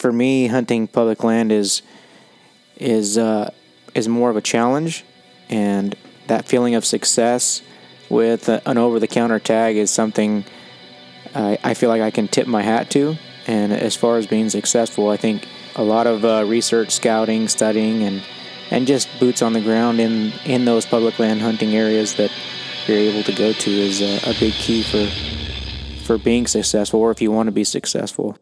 for me, hunting public land is is uh, is more of a challenge, and that feeling of success with an over the counter tag is something I, I feel like I can tip my hat to. And as far as being successful, I think a lot of uh, research, scouting, studying, and and just boots on the ground in in those public land hunting areas that you're able to go to is a, a big key for for being successful, or if you want to be successful.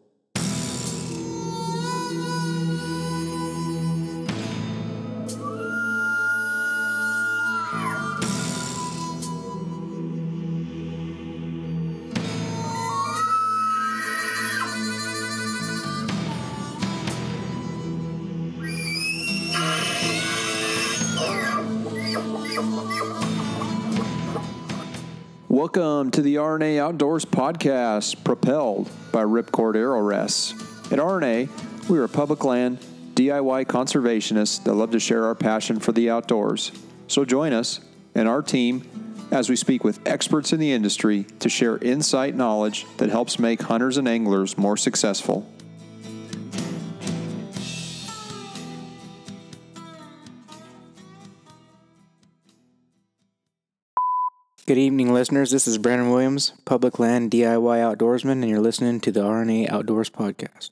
To the RNA Outdoors podcast, propelled by Ripcord Arrow Rests. At RNA, we are public land DIY conservationists that love to share our passion for the outdoors. So join us and our team as we speak with experts in the industry to share insight knowledge that helps make hunters and anglers more successful. Good evening, listeners. This is Brandon Williams, Public Land DIY Outdoorsman, and you're listening to the RNA Outdoors Podcast.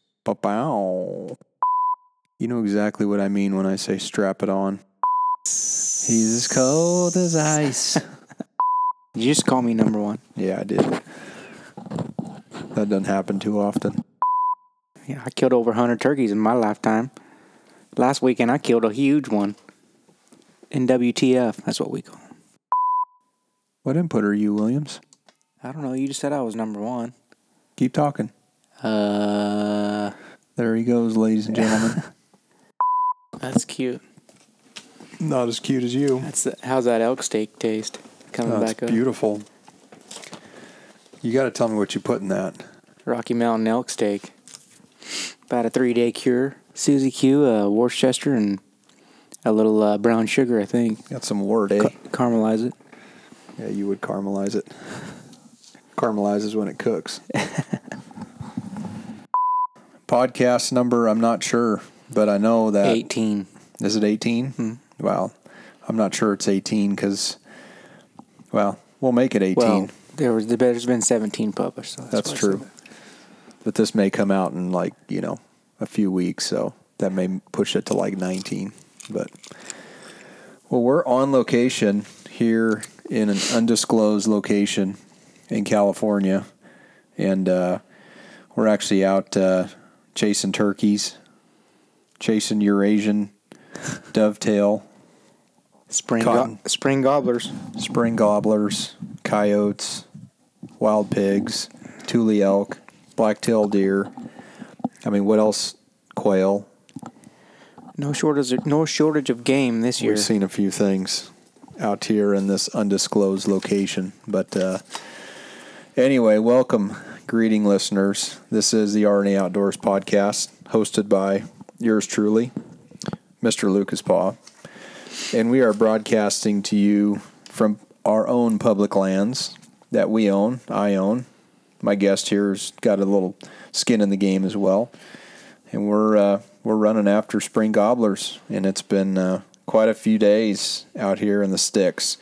You know exactly what I mean when I say strap it on. He's as cold as ice. You just call me number one? yeah, I did. That doesn't happen too often. Yeah, I killed over 100 turkeys in my lifetime. Last weekend, I killed a huge one. NWTF, that's what we call 'em. What input are you, Williams? I don't know. You just said I was number one. Keep talking. Uh, There he goes, ladies and gentlemen. that's cute. Not as cute as you. That's how's that elk steak taste? Coming back up. beautiful. You got to tell me what you put in that. Rocky Mountain elk steak. About a three day cure. Susie Q, uh, Worcester, and a little uh, brown sugar, I think. Got some wort, eh? Ca- caramelize it. Yeah, you would caramelize it. Caramelizes when it cooks. Podcast number, I'm not sure, but I know that. 18. Is it 18? Hmm. Well, I'm not sure it's 18 because, well, we'll make it 18. Well, there was there's been 17 published. So that's That's true. that. But this may come out in like, you know, a few weeks, so that may push it to like 19. But well, we're on location here in an undisclosed location in California, and uh, we're actually out uh, chasing turkeys, chasing Eurasian dovetail, Spring, go- spring gobblers. spring gobblers, coyotes, wild pigs, tule elk, black-tailed deer. I mean, what else? Quail. No shortage, of, no shortage of game this year. We've seen a few things out here in this undisclosed location. But uh, anyway, welcome, greeting listeners. This is the RNA Outdoors podcast, hosted by yours truly, Mr. Lucas Paw. And we are broadcasting to you from our own public lands that we own, I own. My guest here's got a little skin in the game as well and we're uh, we're running after spring gobblers, and it's been uh, quite a few days out here in the sticks,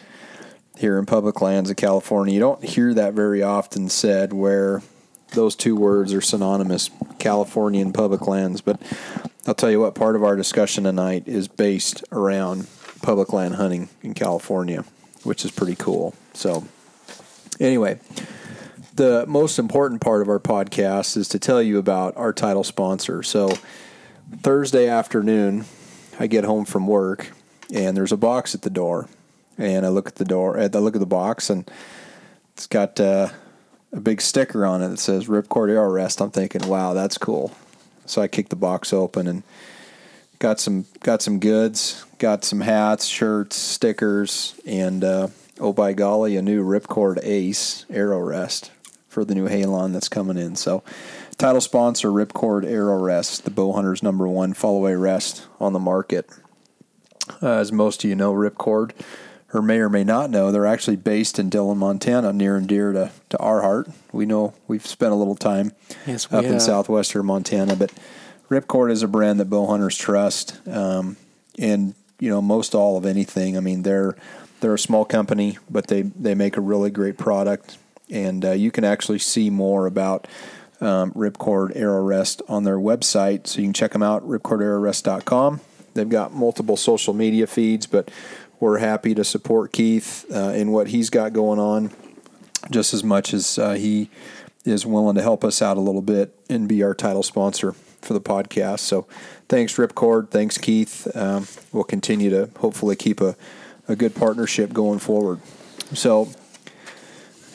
here in public lands of California. You don't hear that very often said, where those two words are synonymous, California and public lands. But I'll tell you what, part of our discussion tonight is based around public land hunting in California, which is pretty cool. So, anyway the most important part of our podcast is to tell you about our title sponsor. So, Thursday afternoon, I get home from work and there's a box at the door. And I look at the door, I look at the box, and it's got uh, a big sticker on it that says Ripcord Arrow Rest. I'm thinking, wow, that's cool. So I kick the box open and got some got some goods, got some hats, shirts, stickers, and uh, oh by golly, a new Ripcord Ace Arrow Rest for the new Halon that's coming in. So, title sponsor Ripcord Arrow Rest, the bow hunter's number one fall away rest on the market. Uh, as most of you know, Ripcord, or may or may not know, they're actually based in Dillon, Montana, near and dear to, to our heart. We know we've spent a little time Yes, up in southwestern Montana, but Ripcord is a brand that bow hunters trust, um, and you know most all of anything. I mean, they're they're a small company, but they they make a really great product, and uh, you can actually see more about um, Ripcord Arrow Rest on their website. So you can check them out, ripcordarrowrest.com. They've got multiple social media feeds, but we're happy to support Keith uh, in what he's got going on just as much as uh, he is willing to help us out a little bit and be our title sponsor for the podcast. So thanks, Ripcord. Thanks, Keith. Um, we'll continue to hopefully keep a, a good partnership going forward. So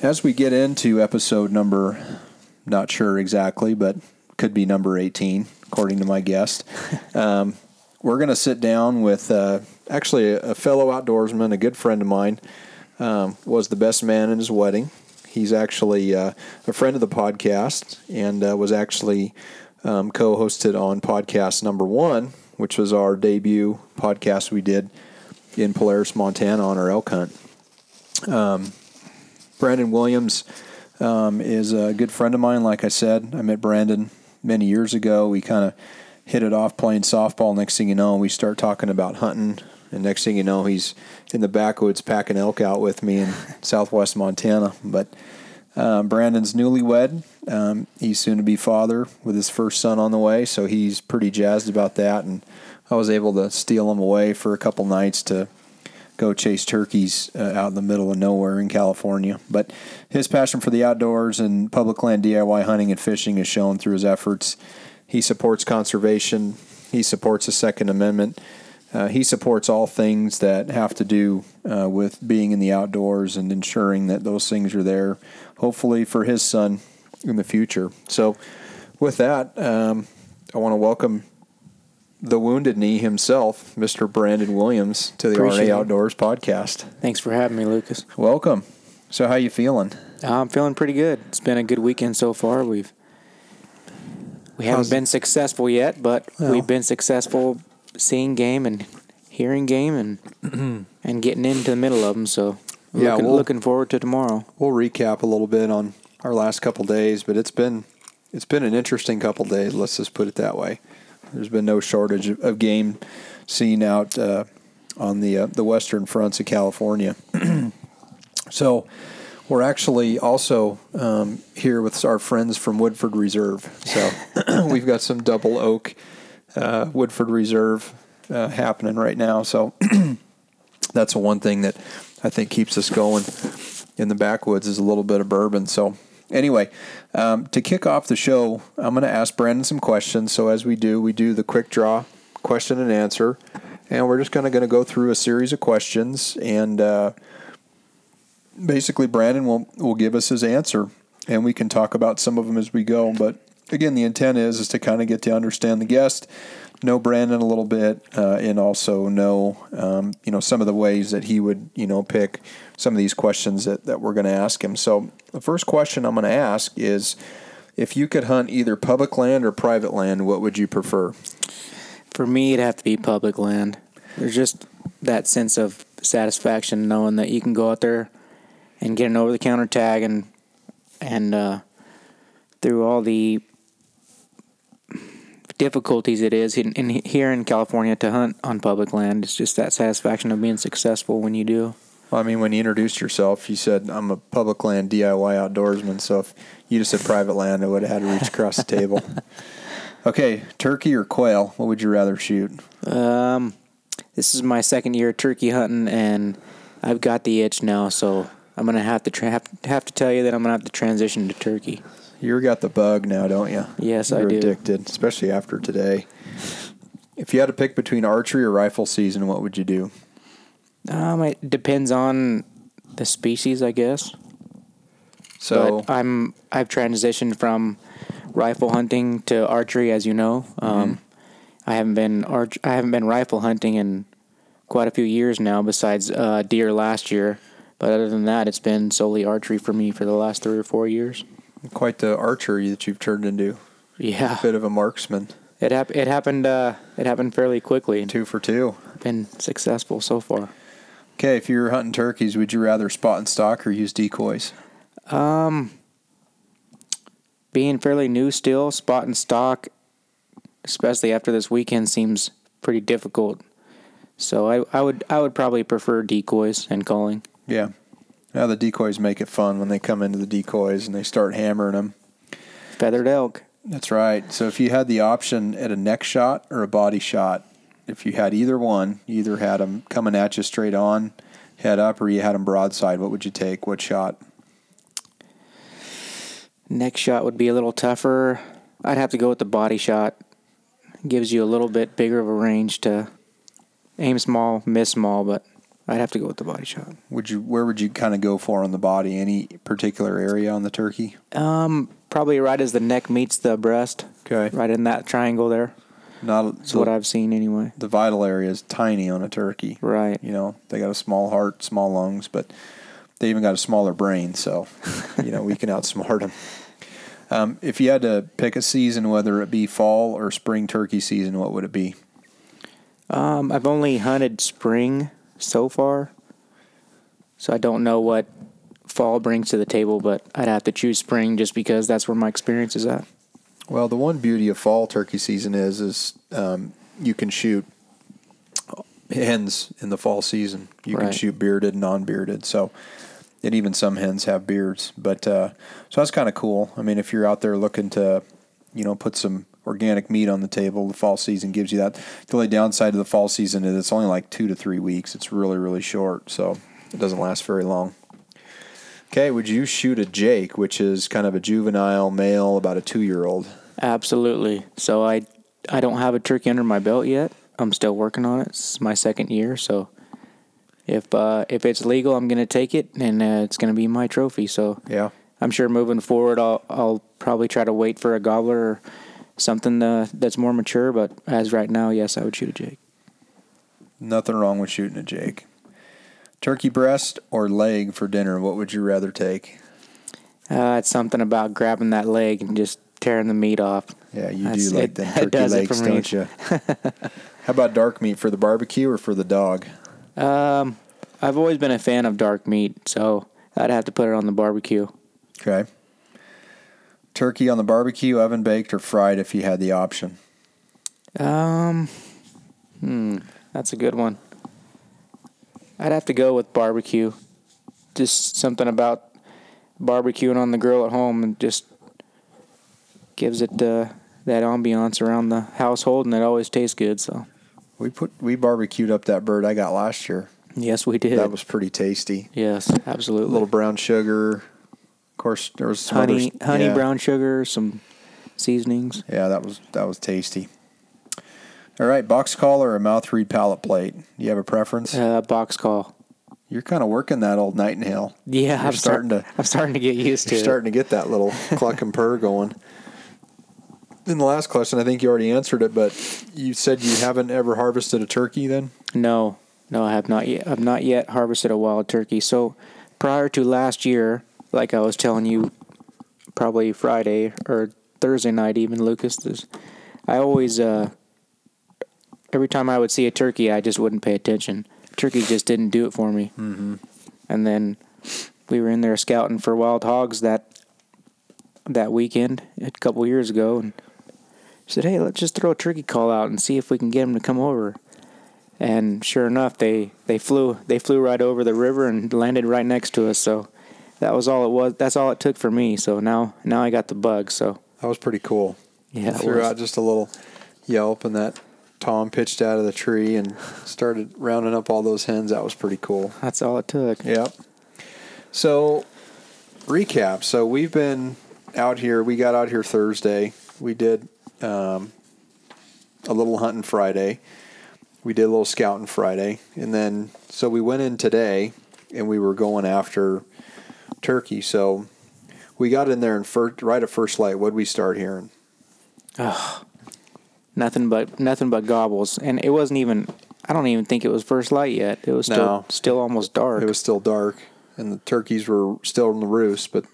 as we get into episode number, not sure exactly, but could be number 18, according to my guest. Um, we're going to sit down with uh, actually a, a, fellow outdoorsman, a good friend of mine, um, was the best man in his wedding. He's actually uh, a friend of the podcast and uh, was actually um, co hosted on podcast number one, which was our debut podcast we did in Polaris, Montana on our elk hunt. Um, Brandon Williams um, is a good friend of mine. Like I said, I met Brandon many years ago. We kind of hit it off playing softball. Next thing you know, we start talking about hunting. And next thing you know, he's in the backwoods packing elk out with me in southwest Montana. But um, Brandon's newlywed. Um, he's soon to be father with his first son on the way, so he's pretty jazzed about that. And I was able to steal him away for a couple nights to go chase turkeys uh, out in the middle of nowhere in California. But his passion for the outdoors and public land DIY hunting and fishing is shown through his efforts he supports conservation. He supports the Second Amendment. Uh, he supports all things that have to do uh, with being in the outdoors and ensuring that those things are there, hopefully for his son in the future. So, with that, um, I want to welcome the Wounded Knee himself, Mr. Brandon Williams, to the Appreciate RNA Outdoors podcast. Thanks for having me, Lucas. Welcome. So, how you feeling? I'm feeling pretty good. It's been a good weekend so far. We've we haven't How's been successful yet, but well, we've been successful seeing game and hearing game and and getting into the middle of them. So yeah, looking, we'll, looking forward to tomorrow. We'll recap a little bit on our last couple days, but it's been it's been an interesting couple days. Let's just put it that way. There's been no shortage of, of game seen out uh, on the uh, the western fronts of California. so we're actually also um, here with our friends from Woodford Reserve. So we've got some double oak uh, Woodford Reserve uh, happening right now. So that's one thing that I think keeps us going in the backwoods is a little bit of bourbon. So anyway, um, to kick off the show, I'm going to ask Brandon some questions. So as we do, we do the quick draw question and answer, and we're just kind of going to go through a series of questions and. Uh, basically Brandon will will give us his answer, and we can talk about some of them as we go. But again, the intent is is to kind of get to understand the guest, know Brandon a little bit, uh, and also know um, you know some of the ways that he would you know pick some of these questions that that we're going to ask him. So the first question I'm going to ask is. If you could hunt either public land or private land, what would you prefer? For me, it'd have to be public land. There's just that sense of satisfaction knowing that you can go out there and get an over the counter tag and and uh, through all the difficulties it is in, in, here in California to hunt on public land. It's just that satisfaction of being successful when you do. Well, I mean, when you introduced yourself, you said I'm a public land DIY outdoorsman. So if you just said private land, I would have had to reach across the table. Okay, turkey or quail? What would you rather shoot? Um, this is my second year turkey hunting, and I've got the itch now. So I'm gonna have to tra- have to tell you that I'm gonna have to transition to turkey. You got the bug now, don't you? Yes, You're I do. Addicted, especially after today. If you had to pick between archery or rifle season, what would you do? Um, it depends on the species, I guess. So but I'm I've transitioned from rifle hunting to archery, as you know. Um, mm-hmm. I haven't been arch I haven't been rifle hunting in quite a few years now. Besides uh, deer last year, but other than that, it's been solely archery for me for the last three or four years. Quite the archery that you've turned into. Yeah, a bit of a marksman. It hap- It happened. Uh, it happened fairly quickly. Two for two. Been successful so far. Okay, if you were hunting turkeys, would you rather spot and stalk or use decoys? Um, being fairly new still, spot and stalk especially after this weekend seems pretty difficult. So I, I would I would probably prefer decoys and calling. Yeah. Now the decoys make it fun when they come into the decoys and they start hammering them. Feathered elk. That's right. So if you had the option at a neck shot or a body shot, if you had either one, you either had them coming at you straight on, head up, or you had them broadside, what would you take? What shot? Neck shot would be a little tougher. I'd have to go with the body shot. Gives you a little bit bigger of a range to aim small, miss small, but I'd have to go with the body shot. Would you? Where would you kind of go for on the body? Any particular area on the turkey? Um, probably right as the neck meets the breast. Okay. Right in that triangle there. Not That's what I've seen anyway. the vital area is tiny on a turkey. Right. You know, they got a small heart, small lungs, but they even got a smaller brain. So, you know, we can outsmart them. Um, if you had to pick a season, whether it be fall or spring turkey season, what would it be? Um, I've only hunted spring so far, so I don't know what fall brings to the table. But I'd have to choose spring just because that's where my experience is at. Well, the one beauty of fall turkey season is is um, you can shoot hens in the fall season. You can shoot bearded, non-bearded. So, and even some hens have beards. But uh, so that's kind of cool. I mean, if you're out there looking to, you know, put some organic meat on the table, the fall season gives you that. The only downside of the fall season is it's only like two to three weeks. It's really really short, so it doesn't last very long. Okay, would you shoot a Jake, which is kind of a juvenile male, about a two-year-old? Absolutely. So I I don't have a turkey under my belt yet. I'm still working on it. It's my second year, so if uh, if it's legal, I'm gonna take it, and uh, it's gonna be my trophy. So Yeah. I'm sure moving forward, I'll I'll probably try to wait for a gobbler or something uh, that's more mature. But as right now, yes, I would shoot a jake. Nothing wrong with shooting a Jake. Turkey breast or leg for dinner? What would you rather take? Uh, it's something about grabbing that leg and just tearing the meat off. Yeah, you That's- do like it- them turkey legs, don't you? How about dark meat for the barbecue or for the dog? Um, I've always been a fan of dark meat, so I'd have to put it on the barbecue. Okay. Turkey on the barbecue, oven baked or fried if you had the option. Um, hmm, that's a good one. I'd have to go with barbecue. Just something about barbecuing on the grill at home and just gives it uh, that ambiance around the household, and it always tastes good. So We put we barbecued up that bird I got last year. yes, we did. That was pretty tasty. yes, absolutely. A absolutely. little brown sugar. Of course, there was some honey, other, honey, yeah. brown sugar, some seasonings. Yeah, that was that was tasty. All right, box call or a mouth reed pallet plate? You have a preference? Uh, box call. You're kind of working that old nightingale. Yeah, You're I'm starting start- to- I'm starting to get used to You're it. starting to get that little cluck and purr going. In the last question, I think you already answered it, but you said you haven't ever harvested a turkey. Then No, no, I have not yet. I've not yet harvested a wild turkey. So prior to last year, like I was telling you, probably Friday or Thursday night, even Lucas, this, I always, uh, every time I would see a turkey, I just wouldn't pay attention. Turkey just didn't do it for me. Mm-hmm. And then we were in there scouting for wild hogs that that weekend a couple years ago, and said, "Hey, let's just throw a turkey call out and see if we can get them to come over." and sure enough they they flew they flew right over the river and landed right next to us so that was all it was that's all it took for me so now now i got the bug so that was pretty cool. yeah Threw was. out just a little yelp, and that Tom pitched out of the tree and started rounding up all those hens. That was pretty cool. that's all it took Yep. So, recap. So we've been out here. We got out here Thursday. We did um, a little hunting Friday. We did a little scouting Friday, and then so we went in today, and we were going after turkey. So we got in there and first, right at first light. What we start hearing? nothing but nothing but gobbles and it wasn't even i don't even think it was first light yet it was still No. still almost dark It was still dark, and the turkeys were still in the roost, but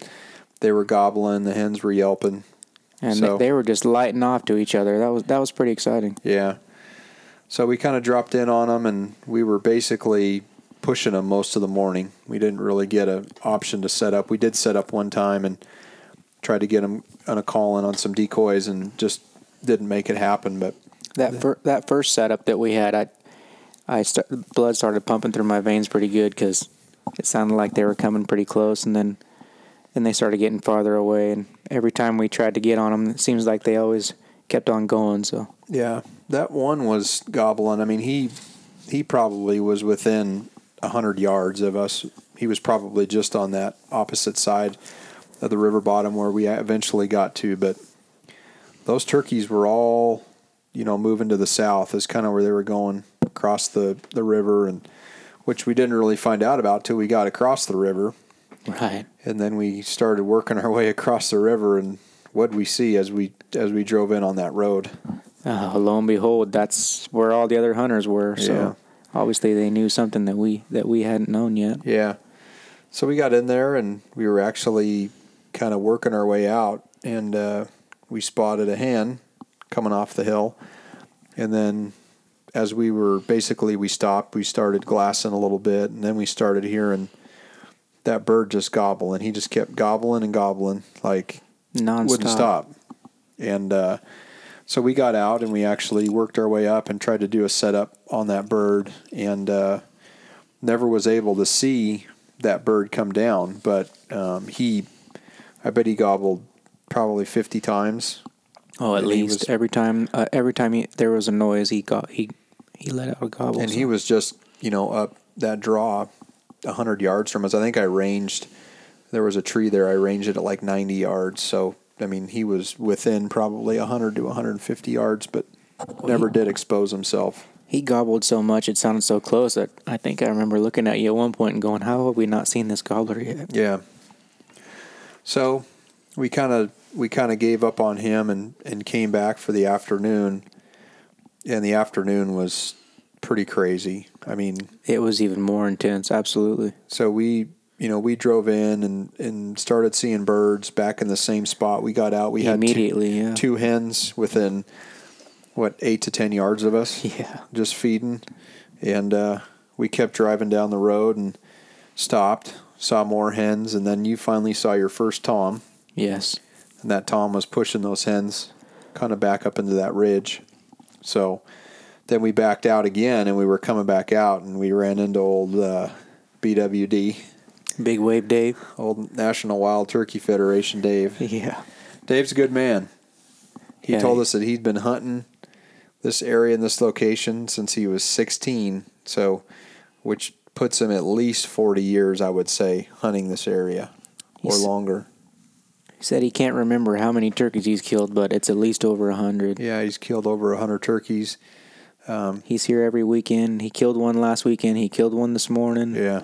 they were gobbling. The hens were yelping. and so- they, they were just lighting off to each other that was that was pretty exciting Yeah. So we kind of dropped in on them, and we were basically pushing them most of the morning. We didn't really get an option to set up. We did set up one time and tried to get them on a call in on some decoys, and just didn't make it happen. But That fir- that first setup that we had, I I start, blood started pumping through my veins pretty good because it sounded like they were coming pretty close, and then then they started getting farther away. And every time we tried to get on them, it seems like they always kept on going. So yeah, that one was gobbling. I mean, he he probably was within hundred yards of us. He was probably just on that opposite side of the river bottom where we eventually got to. But those turkeys were all, you know, moving to the south is kind of where they were going across the, the river and which we didn't really find out about till we got across the river. right, And then we started working our way across the river and what we see as we as we drove in on that road. uh, lo and behold, that's where all the other hunters were. So Yeah. Obviously they knew something that we that we hadn't known yet. Yeah. So we got in there and we were actually kind of working our way out and uh, we spotted a hen coming off the hill. And then as we were basically we stopped, we started glassing a little bit and then we started hearing that bird just gobble and he just kept gobbling and gobbling like Non wouldn't stop. And uh, so we got out and we actually worked our way up and tried to do a setup on that bird and uh, never was able to see that bird come down. But um, he, I bet he gobbled probably 50 times. Oh, at And least was- every time uh, every time he, there was a noise, he got he he let out a gobble. And so- he was just, you know, up that draw 100 yards from us. I think I ranged, there was a tree there. I ranged it at like 90 yards. So, I mean, he was within probably 100 to 150 yards, but never did expose himself. He gobbled so much, it sounded so close that I think I remember looking at you at one point and going, "How have we not seen this gobbler yet?" Yeah. So we kind of we kind of gave up on him and and came back for the afternoon. And the afternoon was pretty crazy. I mean, It was even more intense. Absolutely. so we you know we drove in and and started seeing birds back in the same spot. We got out. We had two, Immediately, yeah. two hens within what eight to ten yards of us. Yeah. just feeding, and uh, we kept driving down the road and stopped, saw more hens, and then you finally saw your first tom, Yes. and that tom was pushing those hens kind of back up into that ridge. So then we backed out again, and we were coming back out, and we ran into old uh, BWD, Big wave, Dave. old National Wild Turkey Federation, Dave. Yeah. Dave's a good man. He Yeah, told he- us that he'd been hunting this area and this location since he was 16. So, which puts him at least 40 years, I would say, hunting this area or longer. He said he can't remember how many turkeys he's killed, but it's at least over a hundred. Yeah, he's killed over 100 turkeys. Um, he's here every weekend. He killed one last weekend. He killed one this morning. Yeah,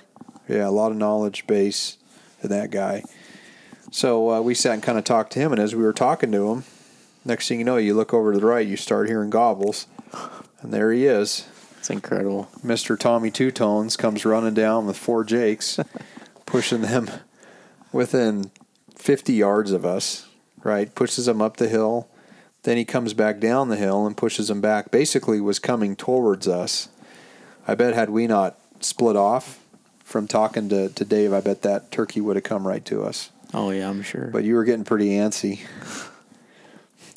yeah, a lot of knowledge base in that guy. So uh, we sat and kind of talked to him, and as we were talking to him, next thing you know, you look over to the right, you start hearing gobbles, and there he is. It's incredible. Mr. Tommy Two Tones comes running down with four Jakes, pushing them within 50 yards of us, right? Pushes them up the hill. Then he comes back down the hill and pushes them back. Basically, was coming towards us. I bet had we not split off from talking to, to Dave, I bet that turkey would have come right to us. Oh yeah, I'm sure. But you were getting pretty antsy.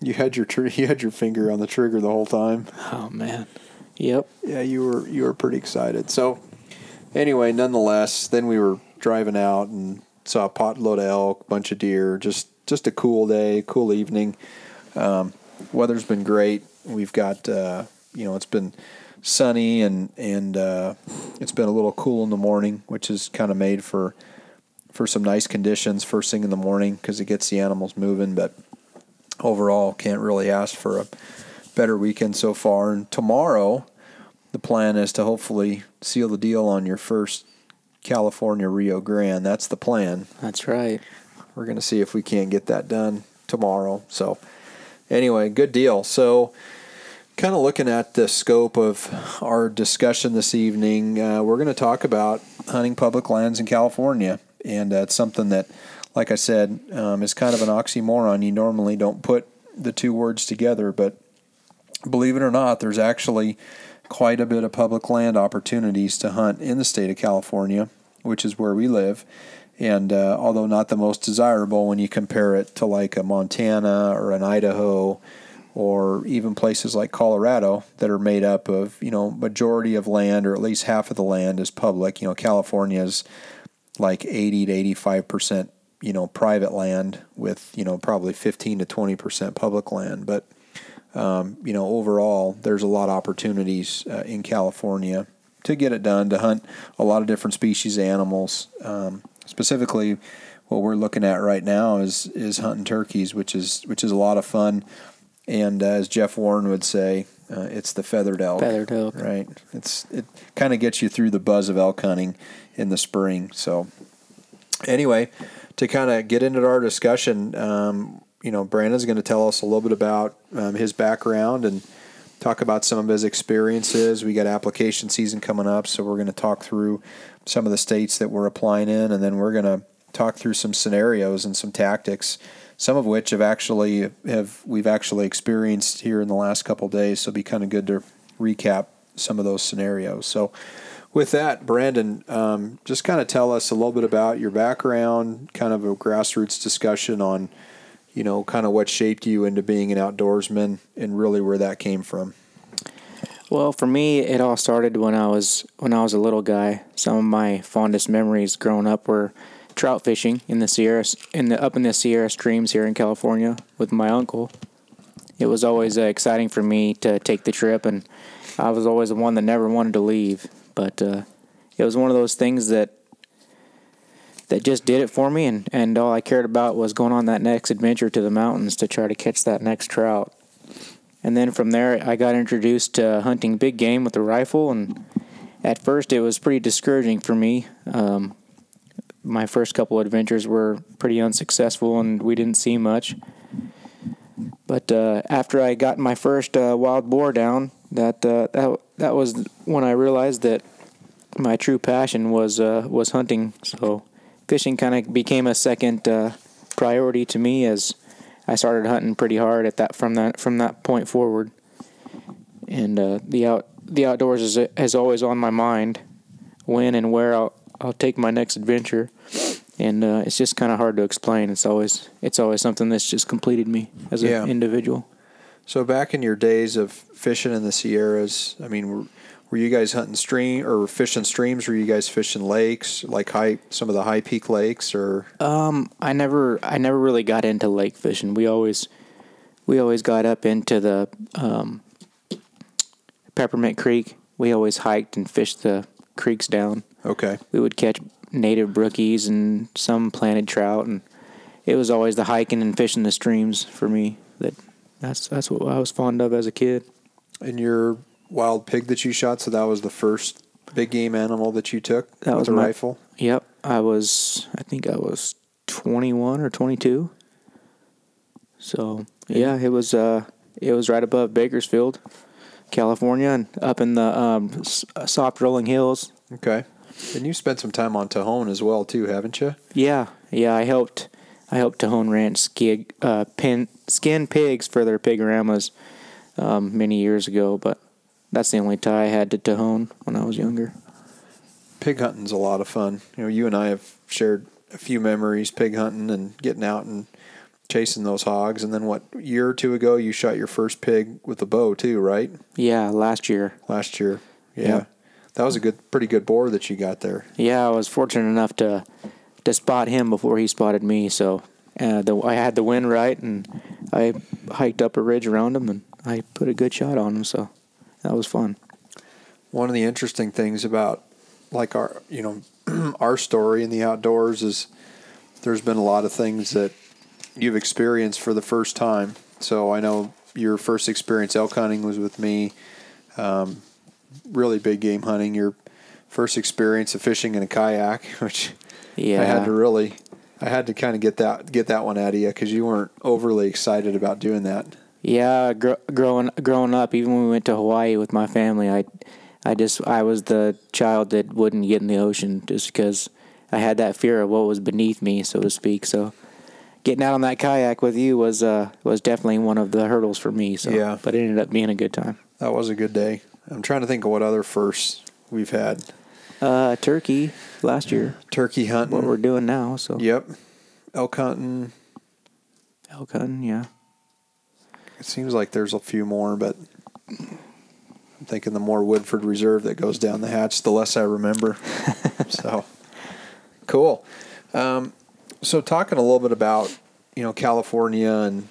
You had your tr- you had your finger on the trigger the whole time. oh man. Yep. yeah, you were you were pretty excited. So anyway, nonetheless, then we were driving out and saw a potload of elk, bunch of deer. Just just a cool day, cool evening. Um, weather's been great. We've got uh, you know it's been sunny and and uh, it's been a little cool in the morning, which is kind of made for for some nice conditions first thing in the morning because it gets the animals moving. But overall, can't really ask for a better weekend so far. And tomorrow, the plan is to hopefully seal the deal on your first California Rio Grande. That's the plan. That's right. We're going to see if we can't get that done tomorrow. So, anyway, good deal. So, kind of looking at the scope of our discussion this evening, uh, we're going to talk about hunting public lands in California. And uh, it's something that, like I said, um, is kind of an oxymoron. You normally don't put the two words together, but believe it or not, there's actually quite a bit of public land opportunities to hunt in the state of California, which is where we live. And uh, although not the most desirable when you compare it to like a Montana or an Idaho or even places like Colorado that are made up of, you know, majority of land or at least half of the land is public. You know, California's like 80 to 85%, you know, private land with, you know, probably 15 to 20% public land. But, um, you know, overall, there's a lot of opportunities uh, in California to get it done, to hunt a lot of different species of animals. Um, specifically, what we're looking at right now is is hunting turkeys, which is which is a lot of fun. And uh, as Jeff Warren would say, uh, it's the feathered elk. Feathered elk. right? It's it kind of gets you through the buzz of elk hunting in the spring. So anyway, to kind of get into our discussion, um, you know, Brandon's going to tell us a little bit about um, his background and talk about some of his experiences. We got application season coming up, so we're going to talk through some of the states that we're applying in, and then we're going to talk through some scenarios and some tactics some of which have actually have we've actually experienced here in the last couple days. So it'll be kind of good to recap some of those scenarios. So with that, Brandon, um, just kind of tell us a little bit about your background, kind of a grassroots discussion on, you know, kind of what shaped you into being an outdoorsman and really where that came from. Well, for me, it all started when I was when I was a little guy. Some of my fondest memories growing up were trout fishing in the Sierra in the up in the Sierra streams here in California with my uncle. It was always uh, exciting for me to take the trip, and I was always the one that never wanted to leave. But uh, it was one of those things that that just did it for me, and, and all I cared about was going on that next adventure to the mountains to try to catch that next trout. And then from there, I got introduced to hunting big game with a rifle, and at first it was pretty discouraging for me. Um, my first couple adventures were pretty unsuccessful and we didn't see much. But uh, after I got my first uh, wild boar down, that uh, that that was when I realized that my true passion was uh, was hunting. So fishing kind of became a second uh, priority to me as I started hunting pretty hard at that from that from that point forward. And uh, the out the outdoors is is always on my mind. When and where I'll I'll take my next adventure, and uh, it's just kind of hard to explain. It's always it's always something that's just completed me as an Yeah. individual. So back in your days of fishing in the Sierras, I mean, were, were you guys hunting stream or fishing streams? Were you guys fishing lakes, like high some of the high peak lakes, or Um, I never I never really got into lake fishing. We always we always got up into the um, Peppermint Creek. We always hiked and fished the creeks down. Okay? we would catch native brookies and some planted trout and it was always the hiking and fishing the streams for me that that's that's what I was fond of as a kid. And your wild pig that you shot, so that was the first big game animal that you took That with was a my- rifle. Yep, I was I think I was 21 or 22. So, yeah, it was uh it was right above Bakersfield, California and up in the um, soft rolling hills. Okay. And you spent some time on Tejon as well, too, haven't you? Yeah, yeah. I helped. I helped Tejon Ranch ski, uh, pin, skin pigs for their pigoramas um, many years ago, but that's the only tie I had to Tejon when I was younger. Pig hunting's a lot of fun. You know, you and I have shared a few memories pig hunting and getting out and chasing those hogs. And then what year or two ago, you shot your first pig with a bow too, right? Yeah, last year. Last year. Yeah. Yeah. That was a good, pretty good boar that you got there. Yeah, I was fortunate enough to to spot him before he spotted me. So uh, the, I had the wind right, and I hiked up a ridge around him, and I put a good shot on him. So that was fun. One of the interesting things about like our, you know, our story in the outdoors is there's been a lot of things that you've experienced for the first time. So I know your first experience elk hunting was with me. Um, really big game hunting. Your first experience of fishing in a kayak, which Yeah, I had to really, I had to kind of get that get that one out of you because you weren't overly excited about doing that. Yeah, gr- growing growing up, even when we went to Hawaii with my family, I, I just I was the child that wouldn't get in the ocean just because I had that fear of what was beneath me, so to speak. So, getting out on that kayak with you was uh was definitely one of the hurdles for me. So, Yeah. but it ended up being a good time. That was a good day. I'm trying to think of what other firsts we've had. Uh, turkey last year, Turkey hunting. what we're doing now. So Yep. Elk hunting. elk hunting, yeah. It seems like there's a few more, but I'm thinking the more Woodford Reserve that goes down the hatch, the less I remember. so cool. Um, so talking a little bit about you know California and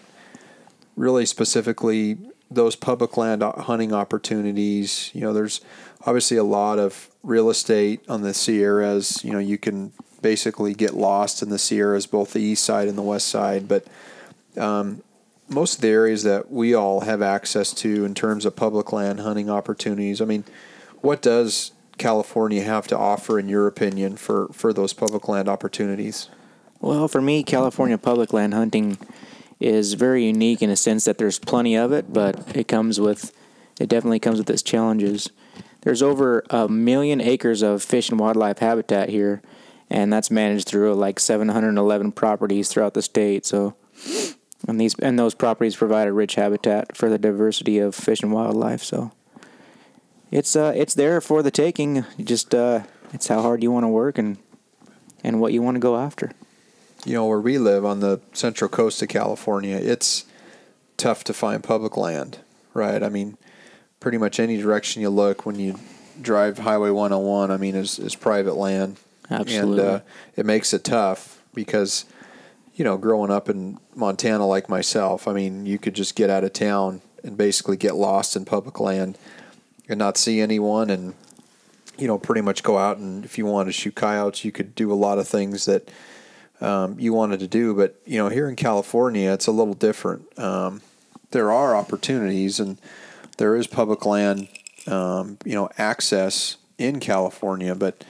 really specifically those public land hunting opportunities. You know, there's obviously a lot of real estate on the Sierras. You know, you can basically get lost in the Sierras, both the east side and the west side. But um, most of the areas that we all have access to in terms of public land hunting opportunities, I mean, what does California have to offer, in your opinion, for, for those public land opportunities? Well, for me, California public land hunting is very unique in a sense that there's plenty of it, but it comes with, it definitely comes with its challenges. There's over a million acres of fish and wildlife habitat here, and that's managed through like 711 properties throughout the state. So, and these and those properties provide a rich habitat for the diversity of fish and wildlife. So, it's uh it's there for the taking. just uh, it's how hard you want to work and and what you want to go after you know, where we live on the central coast of California, it's tough to find public land, right? I mean, pretty much any direction you look when you drive Highway 101, I mean, is, is private land. Absolutely. And uh, it makes it tough because, you know, growing up in Montana like myself, I mean, you could just get out of town and basically get lost in public land and not see anyone and, you know, pretty much go out and if you want to shoot coyotes, you could do a lot of things that – um, you wanted to do. But you know, here in California, it's a little different. Um, there are opportunities, and there is public land, um, you know, access in California, but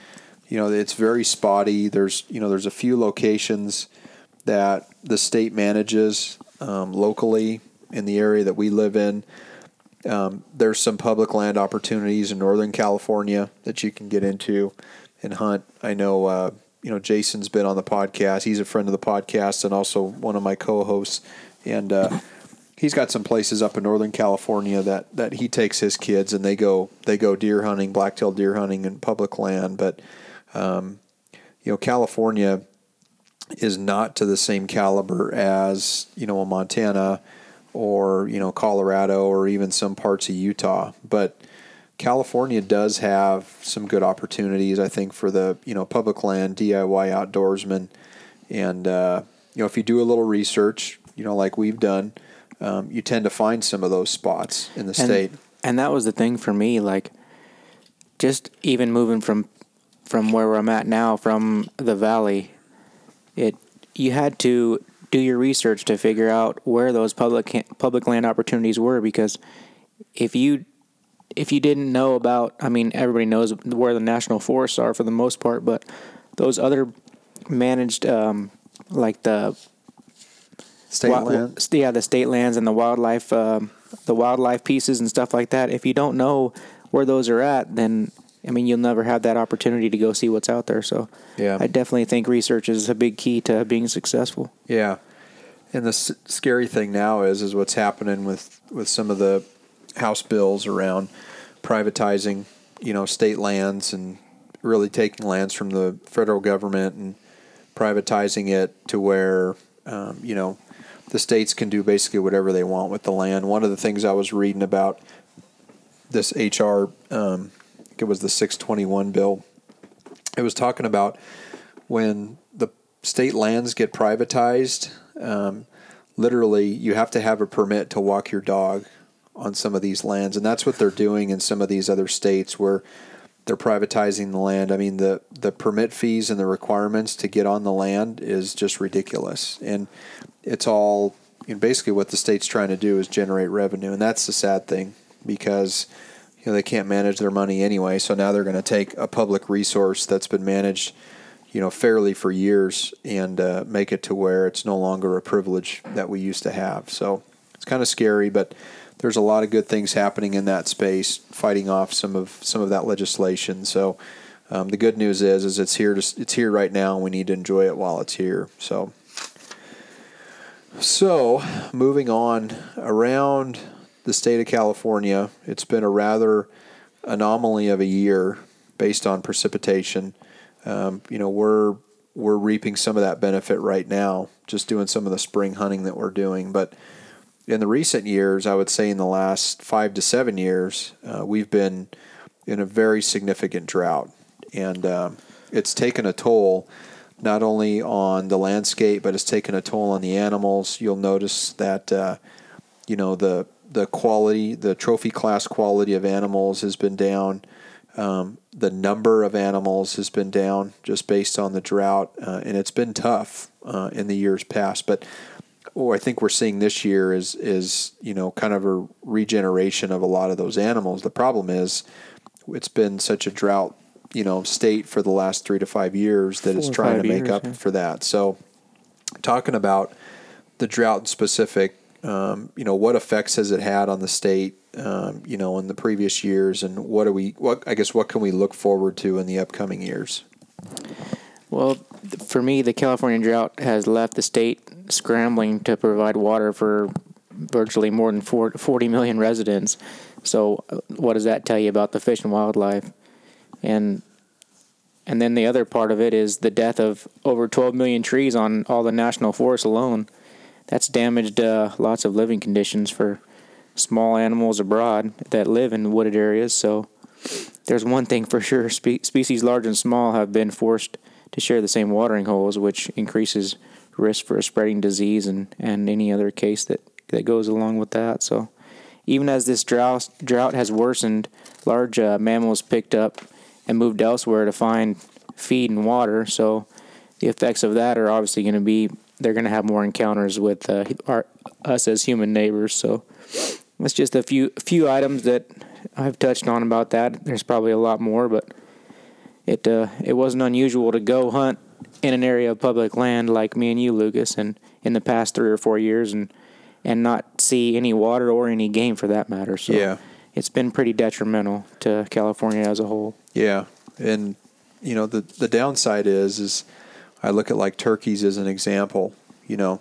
you know, it's very spotty. There's you know, there's a few locations that the state manages um, locally in the area that we live in. Um, there's some public land opportunities in Northern California that you can get into and hunt. I know uh, you know, Jason's been on the podcast. He's a friend of the podcast and also one of my co-hosts. And uh, he's got some places up in Northern California that, that he takes his kids and they go they go deer hunting, blacktail deer hunting in public land. But um, you know, California is not to the same caliber as you know a Montana or you know Colorado or even some parts of Utah. But California does have some good opportunities, I think, for the you know public land DIY outdoorsman, and uh, you know if you do a little research, you know like we've done, um, you tend to find some of those spots in the and, state. And that was the thing for me, like just even moving from from where I'm at now, from the valley, it you had to do your research to figure out where those public public land opportunities were because if you if you didn't know about, I mean, everybody knows where the national forests are for the most part, but those other managed, um, like the state wa- lands, yeah, the state lands and the wildlife, um, the wildlife pieces and stuff like that. If you don't know where those are at, then I mean, you'll never have that opportunity to go see what's out there. So, yeah, I definitely think research is a big key to being successful. Yeah, and the s- scary thing now is is what's happening with with some of the House bills around privatizing, you know, state lands and really taking lands from the federal government and privatizing it to where, um, you know, the states can do basically whatever they want with the land. One of the things I was reading about this HR, um, it was the 621 bill. It was talking about when the state lands get privatized, um, literally you have to have a permit to walk your dog on some of these lands, and that's what they're doing in some of these other states where they're privatizing the land. I mean, the the permit fees and the requirements to get on the land is just ridiculous, and it's all basically what the state's trying to do is generate revenue, and that's the sad thing because you know they can't manage their money anyway. So now they're going to take a public resource that's been managed, you know, fairly for years and uh, make it to where it's no longer a privilege that we used to have. So it's kind of scary, but there's a lot of good things happening in that space, fighting off some of some of that legislation. So um, the good news is is it's here to, it's here right now, and we need to enjoy it while it's here. So so moving on around the state of California, it's been a rather anomaly of a year based on precipitation. Um, you know we're we're reaping some of that benefit right now, just doing some of the spring hunting that we're doing, but in the recent years, I would say in the last five to seven years, uh, we've been in a very significant drought, and um, it's taken a toll not only on the landscape, but it's taken a toll on the animals. You'll notice that uh, you know the the quality, the trophy class quality of animals has been down. Um, the number of animals has been down just based on the drought, uh, and it's been tough uh, in the years past. But what I think we're seeing this year is is you know kind of a regeneration of a lot of those animals. The problem is it's been such a drought you know state for the last three to five years that Four it's trying to make years, up yeah. for that. So talking about the drought specific, um, you know, what effects has it had on the state? Um, you know, in the previous years, and what are we? What I guess what can we look forward to in the upcoming years? Well, for me, the California drought has left the state scrambling to provide water for virtually more than 40 million residents. So, uh, what does that tell you about the fish and wildlife? And and then the other part of it is the death of over 12 million trees on all the national forests alone. That's damaged uh, lots of living conditions for small animals abroad that live in wooded areas. So, there's one thing for sure: Spe- species large and small have been forced to share the same watering holes, which increases risk for spreading disease and, and any other case that, that goes along with that. So, even as this drought, drought has worsened, large uh, mammals picked up and moved elsewhere to find feed and water. So, the effects of that are obviously going to be they're going to have more encounters with uh, our, us as human neighbors. So, that's just a few few items that I've touched on about that. There's probably a lot more, but it uh, it wasn't unusual to go hunt in an area of public land like me and you, Lucas, and in the past three or four years, and and not see any water or any game for that matter. So yeah. it's been pretty detrimental to California as a whole. Yeah, and you know the the downside is is I look at like turkeys as an example. You know,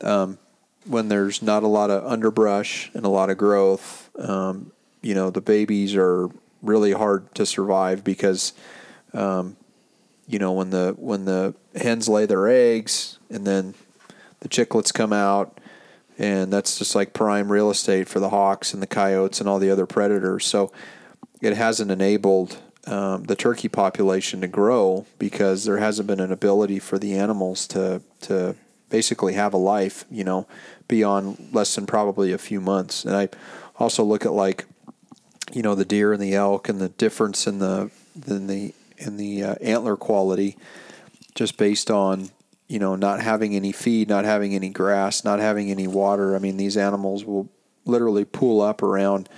um, when there's not a lot of underbrush and a lot of growth, um, you know the babies are really hard to survive because um, you know when the when the hens lay their eggs and then the chicklets come out and that's just like prime real estate for the hawks and the coyotes and all the other predators. So it hasn't enabled um, the turkey population to grow because there hasn't been an ability for the animals to to basically have a life you know beyond less than probably a few months. And i also look at like you know the deer and the elk and the difference in the in the in the uh, antler quality just based on you know not having any feed, not having any grass, not having any water. I mean, these animals will literally pool up around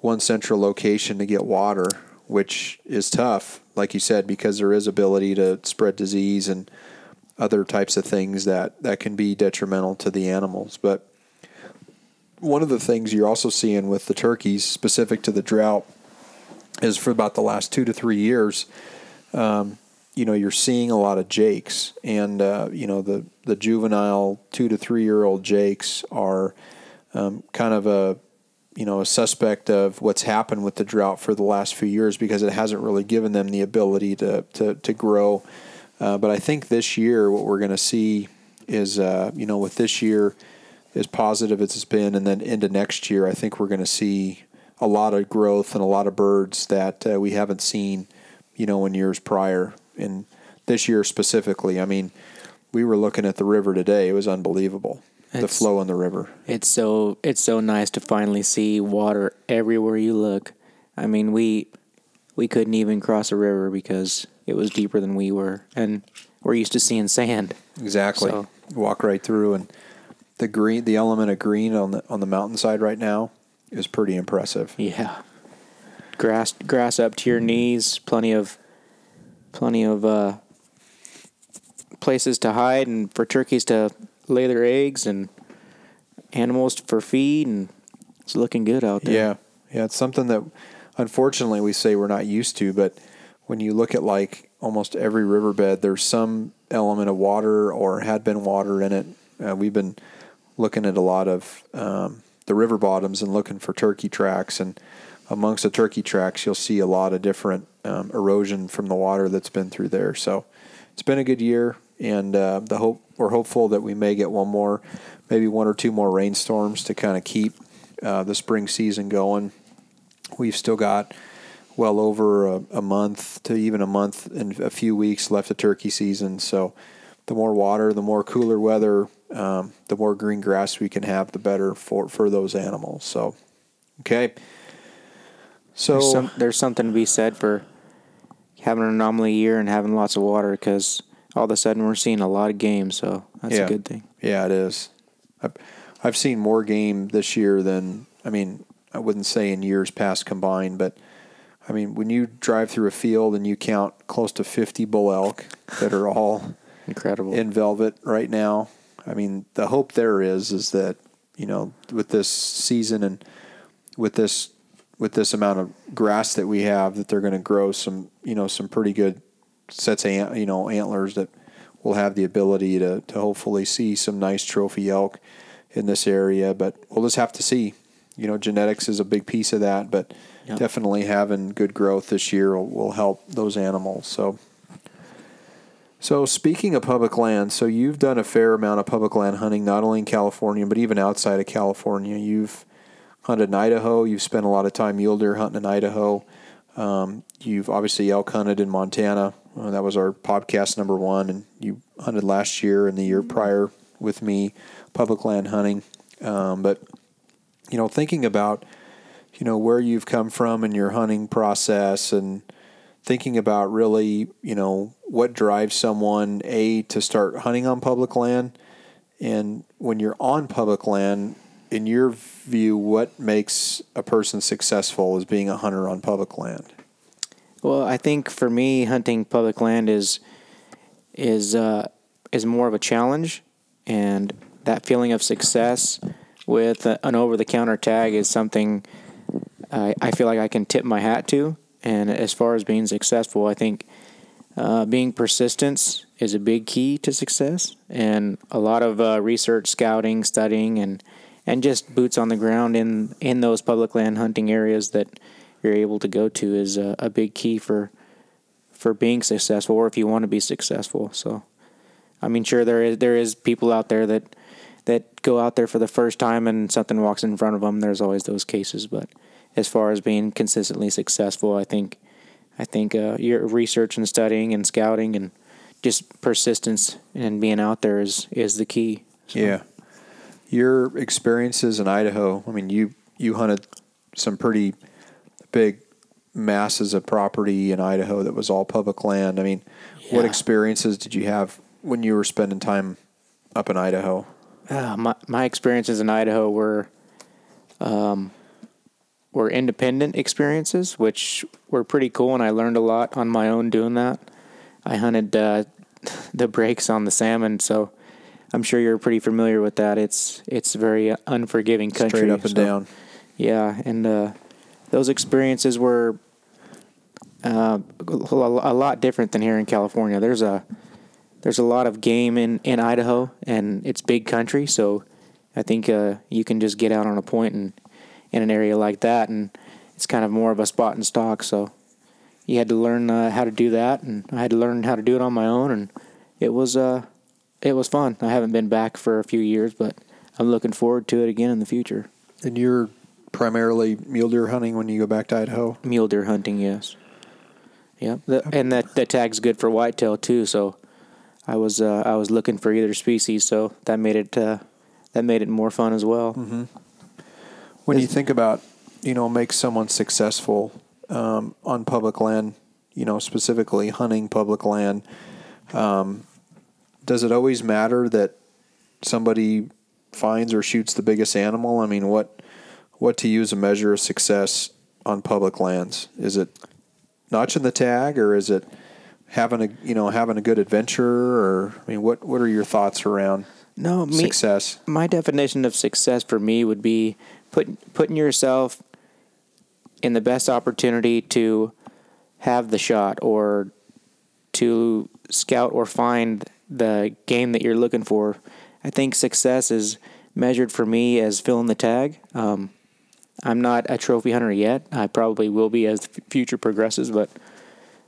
one central location to get water, which is tough, like you said, because there is ability to spread disease and other types of things that that can be detrimental to the animals. But one of the things you're also seeing with the turkeys, specific to the drought, is for about the last two to three years, um, you know, you're seeing a lot of jakes, and uh, you know the the juvenile two to three year old jakes are um, kind of a you know a suspect of what's happened with the drought for the last few years because it hasn't really given them the ability to to, to grow. Uh, but I think this year what we're going to see is uh, you know with this year as positive as it's been, and then into next year, I think we're going to see a lot of growth and a lot of birds that uh, we haven't seen, you know, in years prior. And this year specifically, I mean, we were looking at the river today; it was unbelievable. It's, the flow in the river. It's so it's so nice to finally see water everywhere you look. I mean, we we couldn't even cross a river because it was deeper than we were, and we're used to seeing sand. Exactly. So. Walk right through, and the green, the element of green on the on the mountainside right now is pretty impressive. Yeah. Grass grass up to your knees, plenty of plenty of uh, places to hide and for turkeys to lay their eggs and animals for feed and it's looking good out there. Yeah. Yeah, it's something that unfortunately we say we're not used to, but when you look at like almost every riverbed, there's some element of water or had been water in it. Uh, we've been looking at a lot of um, the river bottoms and looking for turkey tracks. And amongst the turkey tracks, you'll see a lot of different um, erosion from the water that's been through there. So it's been a good year. and uh, the hope we're hopeful that we may get one more, maybe one or two more rainstorms to kind of keep uh, the spring season going. We've still got well over a, a, month to even a month and a few weeks left of turkey season. So the more water, the more cooler weather, um, the more green grass we can have, the better for, for those animals. So, okay. So there's, some, there's something to be said for having an anomaly year and having lots of water because all of a sudden we're seeing a lot of games. So that's yeah. a good thing. Yeah, it is. I've, I've seen more game this year than, I mean, I wouldn't say in years past combined, but – I mean, when you drive through a field and you count close to 50 bull elk that are all incredible in velvet right now, I mean, the hope there is is that you know with this season and with this with this amount of grass that we have, that they're going to grow some you know some pretty good sets of you know antlers that will have the ability to to hopefully see some nice trophy elk in this area. But we'll just have to see. You know, genetics is a big piece of that, but yep. definitely having good growth this year will, will help those animals. So, so speaking of public land, so you've done a fair amount of public land hunting, not only in California but even outside of California. You've hunted in Idaho. You've spent a lot of time mule deer hunting in Idaho. Um, you've obviously elk hunted in Montana. Uh, that was our podcast number one, and you hunted last year and the year prior with me, public land hunting. Um, but you know, thinking about you know where you've come from in your hunting process and thinking about really you know what drives someone a to start hunting on public land and when you're on public land in your view what makes a person successful as being a hunter on public land well i think for me hunting public land is is uh, is more of a challenge and that feeling of success with an over the counter tag is something I, I feel like I can tip my hat to. And as far as being successful, I think uh, being persistence is a big key to success. And a lot of uh, research, scouting, studying, and and just boots on the ground in in those public land hunting areas that you're able to go to is a, a big key for for being successful, or if you want to be successful. So, I mean, sure there is there is people out there that that go out there for the first time and something walks in front of them. There's always those cases, but as far as being consistently successful. I think I think uh, your research and studying and scouting and just persistence and being out there is is the key. So. Yeah, your experiences in Idaho. I mean, you you hunted some pretty big masses of property in Idaho that was all public land. I mean, yeah. what experiences did you have when you were spending time up in Idaho? Uh, my my experiences in Idaho were um, were independent experiences, which were pretty cool, and I learned a lot on my own doing that. I hunted uh, the breaks on the salmon, so I'm sure you're pretty familiar with that. It's it's very unforgiving country, straight up and so, down. Yeah, and uh, those experiences were uh, a lot different than here in California. There's a there's a lot of game in, in Idaho, and it's big country, so I think uh, you can just get out on a point and in an area like that, and it's kind of more of a spot and stock. So you had to learn uh, how to do that, and I had to learn how to do it on my own, and it was uh, it was fun. I haven't been back for a few years, but I'm looking forward to it again in the future. And you're primarily mule deer hunting when you go back to Idaho. Mule deer hunting, yes. Yeah, and that that tag's good for whitetail too. So I was uh, I was looking for either species, so that made it uh, that made it more fun as well. Mm-hmm. When you think about, you know, make someone successful um, on public land, you know, specifically hunting public land, um, does it always matter that somebody finds or shoots the biggest animal? I mean, what what to use a measure of success on public lands? Is it notching the tag, or is it having a you know having a good adventure? Or I mean, what what are your thoughts around? No, me, success. My definition of success for me would be put, putting yourself in the best opportunity to have the shot or to scout or find the game that you're looking for. I think success is measured for me as filling the tag. Um, I'm not a trophy hunter yet. I probably will be as the future progresses, but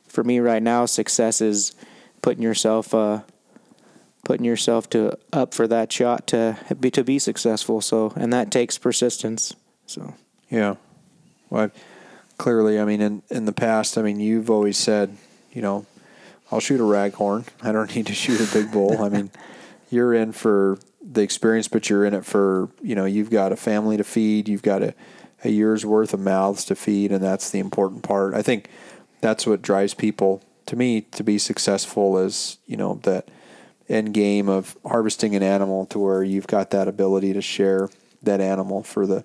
for me right now, success is putting yourself uh, putting yourself to up for that shot to be to be successful. So, and that takes persistence. So, Yeah. Well, clearly, I mean, in in the past, I mean, you've always said, you know, I'll shoot a raghorn. I don't need to shoot a big bull. I mean, you're in for the experience, but you're in it for, you know, you've got a family to feed, you've got a, a year's worth of mouths to feed, and that's the important part. I think that's what drives people to me to be successful is, you know, that end game of harvesting an animal to where you've got that ability to share that animal for the,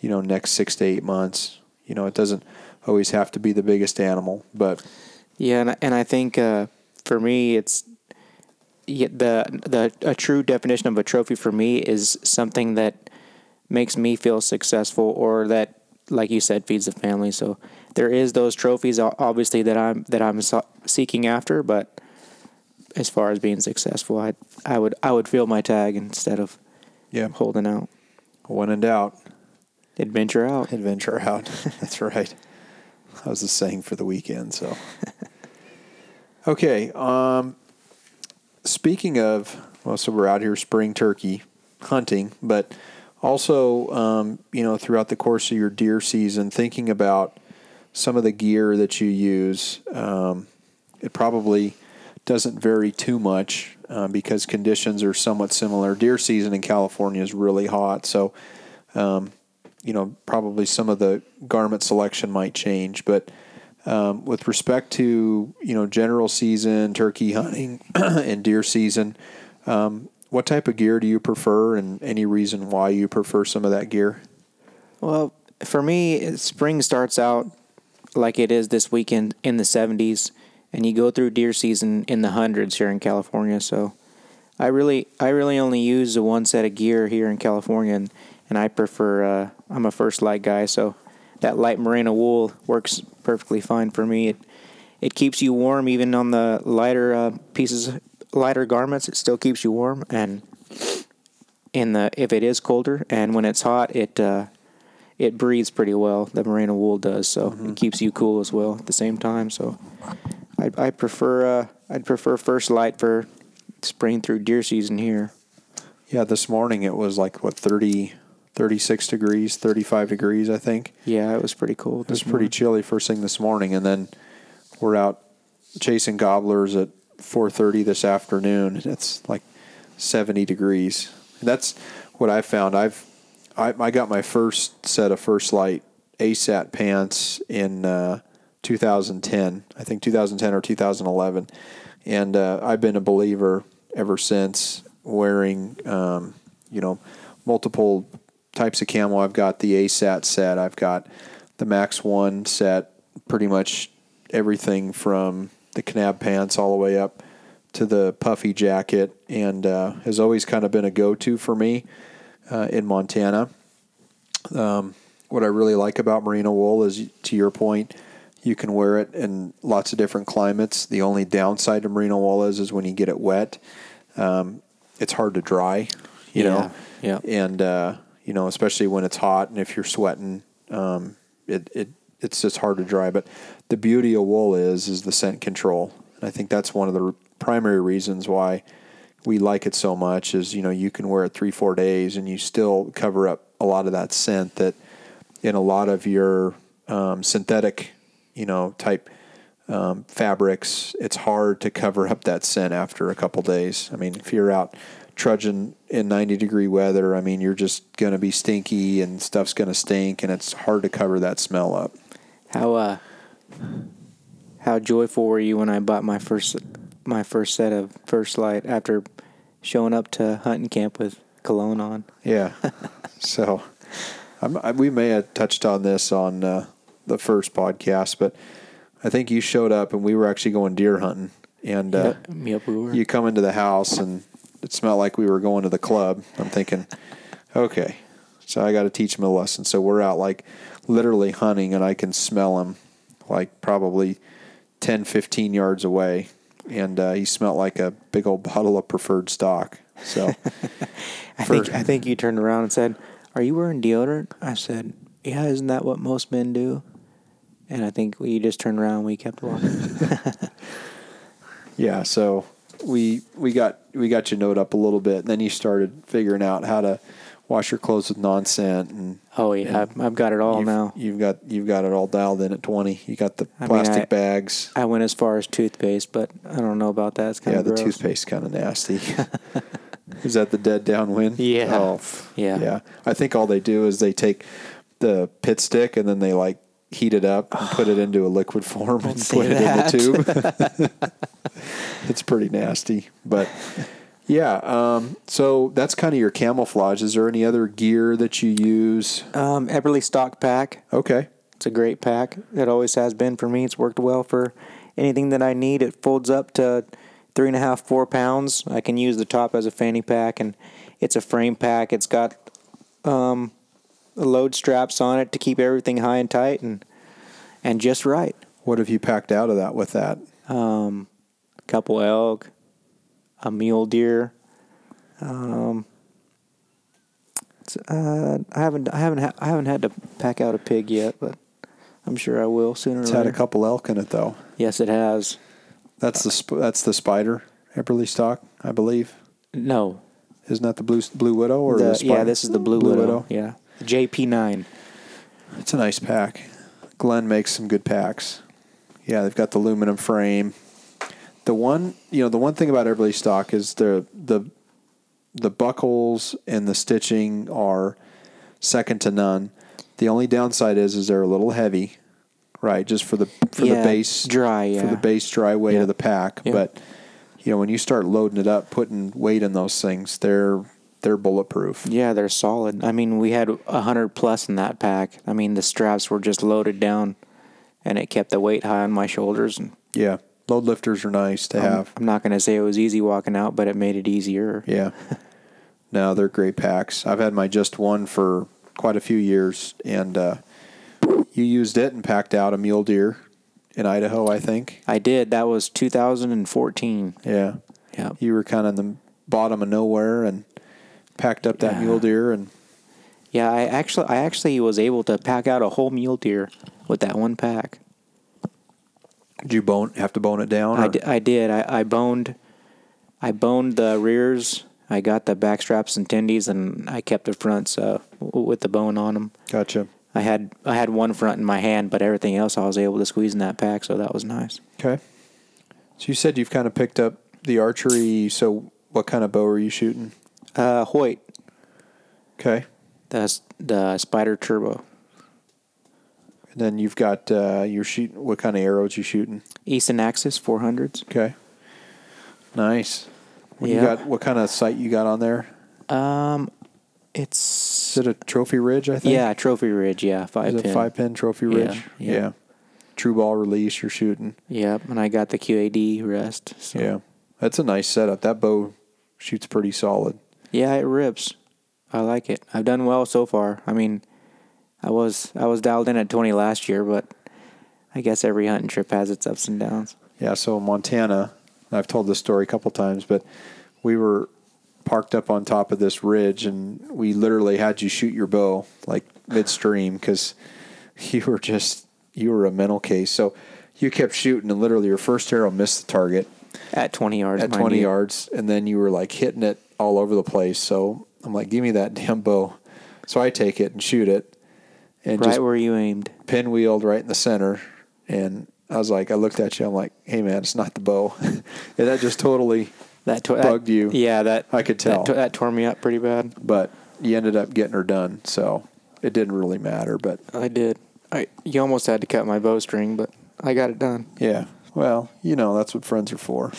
you know, next six to eight months. You know, it doesn't always have to be the biggest animal, but yeah, and, and I think uh, for me, it's the the a true definition of a trophy for me is something that makes me feel successful, or that, like you said, feeds the family. So there is those trophies, obviously that I'm that I'm seeking after, but as far as being successful, I I would I would feel my tag instead of yeah, holding out. when in doubt, Adventure out. adventure out. That's right. That was the saying for the weekend. So, okay. Um, speaking of, well, so we're out here spring turkey hunting, but also, um, you know, throughout the course of your deer season, thinking about some of the gear that you use. Um, it probably doesn't vary too much uh, because conditions are somewhat similar. Deer season in California is really hot, so um, you know probably some of the garment selection might change. But um, with respect to you know general season, turkey hunting, and deer season, um, what type of gear do you prefer, and any reason why you prefer some of that gear? Well, for me, spring starts out like it is this weekend in the 70s, and you go through deer season in the hundreds here in California. So, I really, I really only use the one set of gear here in California, and, and I prefer. Uh, I'm a First Lite guy, so that light merino wool works perfectly fine for me. It it keeps you warm even on the lighter uh, pieces, lighter garments. It still keeps you warm, and in the if it is colder, and when it's hot, it uh, it breathes pretty well. The merino wool does, so it keeps you cool as well at the same time. So I I prefer uh, I'd prefer First Lite for spring through deer season here. Yeah, this morning it was like what 30, 36 degrees, thirty five degrees, I think. Yeah, it was pretty cold. It was pretty chilly first thing this morning, and then we're out chasing gobblers at four thirty this afternoon, and it's like seventy degrees. And that's what I found. I've I, I got my first set of First Lite ASAT pants in uh, 2010, I think 2010 or 2011, and uh, I've been a believer ever since. Wearing, um, you know, multiple types of camo. I've got the ASAT set. I've got the Max One set. Pretty much everything from the Kanab pants all the way up to the puffy jacket, and uh, has always kind of been a go-to for me uh, in Montana. Um, what I really like about merino wool is, to your point, you can wear it in lots of different climates. The only downside to merino wool is, is when you get it wet, um, it's hard to dry. You know, yeah. and uh, you know, especially when it's hot and if you're sweating, um, it it it's just hard to dry. But the beauty of wool is is the scent control, and I think that's one of the primary reasons why we like it so much. Is you know you can wear it three four days and you still cover up a lot of that scent that in a lot of your um, synthetic, you know, type um, fabrics, it's hard to cover up that scent after a couple days. I mean, if you're out trudging in 90 degree weather, I mean, you're just going to be stinky and stuff's going to stink, and it's hard to cover that smell up. How uh how joyful were you when I bought my first my first set of First Lite after showing up to hunting camp with cologne on? Yeah. so I'm, I, we may have touched on this on uh, the first podcast, but I think you showed up and we were actually going deer hunting. And uh, Yep, yep, we were. you come into the house and it smelled like we were going to the club. I'm thinking, okay, so I got to teach him a lesson. So we're out like literally hunting and I can smell him like probably 10, 15 yards away. And uh, he smelled like a big old bottle of preferred stock. So I for- think I think you turned around and said, "Are you wearing deodorant?" I said, "Yeah, isn't that what most men do?" And I think we just turned around and we kept walking. Yeah, so we we got we got your note up a little bit, and then you started figuring out how to wash your clothes with non-scent, and Oh yeah, I've, I've got it all you've, now. you've got you've got it all dialed in at twenty. You got the I mean, plastic I- bags. I went as far as toothpaste, but I don't know about that. It's kind Yeah, of the toothpaste kind of nasty. is that the dead downwind? Yeah. Oh, Yeah. Yeah. I think all they do is they take the pit stick and then they like heat it up and put it into a liquid form and put it that. in the tube. it's pretty nasty, but yeah. Um, so that's kind of your camouflage. Is there any other gear that you use? Um, Eberlestock pack. Okay. It's a great pack. It always has been for me. It's worked well for anything that I need. It folds up to three and a half, four pounds. I can use the top as a fanny pack, and it's a frame pack. It's got um, load straps on it to keep everything high and tight and and just right. What have you packed out of that with that? Um, a couple elk, a mule deer. Um, it's, uh, I haven't I haven't ha- I haven't had to pack out a pig yet, but I'm sure I will sooner It's had a couple elk in it though. Yes, it has. That's the sp- that's the spider Eberlestock, I believe. No. Isn't that the blue blue widow or the, The- spider? yeah, this is the blue, widow. Yeah. JP9. It's a nice pack. Glenn makes some good packs. Yeah, they've got the aluminum frame. The one, you know, the one thing about Eberlestock is the the the buckles and the stitching are second to none. The only downside is is they're a little heavy, right? Just for the for Yeah, the base dry, yeah. for the base dry weight Yeah. of the pack. But you know, when you start loading it up, putting weight in those things, they're they're bulletproof. Yeah, they're solid. I mean, we had a hundred plus in that pack. I mean, the straps were just loaded down, and it kept the weight high on my shoulders. And Yeah, load lifters are nice to I'm- have. I'm not going to say it was easy walking out, but it made it easier. Yeah. no, they're great packs. I've had my just one for quite a few years, and uh, you used it and packed out a mule deer in Idaho, I think. I did. That was 2014. Yeah. Yeah. You were kind of in the bottom of nowhere and packed up that Yeah. mule deer, and Yeah, I actually, I actually was able to pack out a whole mule deer with that one pack. did you bone have to bone it down? I di- I did. I, I boned, I boned the rears. I got the back straps and tendies, and I kept the fronts uh, with the bone on them. Gotcha. I had I had one front in my hand, but everything else I was able to squeeze in that pack, so that was nice. Okay. So you said you've kind of picked up the archery. So what kind of bow are you shooting? Uh, Hoyt, Okay. That's the Spyder Turbo, And then you've got uh, you're shooting. What kind of arrows you shooting? Easton Axis 400s. Okay. Nice. What you got? What kind of sight you got on there? Um, Is it's it a trophy ridge? I think. yeah, Trophy Ridge, yeah, five Is it pin. five pin trophy Yeah, ridge? yeah. True ball release. You're shooting. Yep, and I got the QAD rest. So. Yeah. That's a nice setup. That bow shoots pretty solid. Yeah, it rips. I like it. I've done well so far. I mean, I was I was dialed in at 20 last year, but I guess every hunting trip has its ups and downs. Yeah. So Montana. I've told this story a couple times, but we were parked up on top of this ridge, and we literally had you shoot your bow like midstream because you were just you were a mental case. So you kept shooting, and literally your first arrow missed the target. At 20 yards. at 20 you. yards, and then you were like hitting it all over the place. So I'm like, give me that damn bow. So I take it and shoot it, and Right where you aimed. pinwheeled right in the center. And I was like, I looked at you. I'm like, hey man, it's not the bow. and that just totally. That to- Bugged that- you. Yeah, that I could tell. That, to- that tore me up pretty bad. But you ended up getting her done, so it didn't really matter. But I did. I you almost had to cut my bowstring, but I got it done. yeah, well, you know that's what friends are for.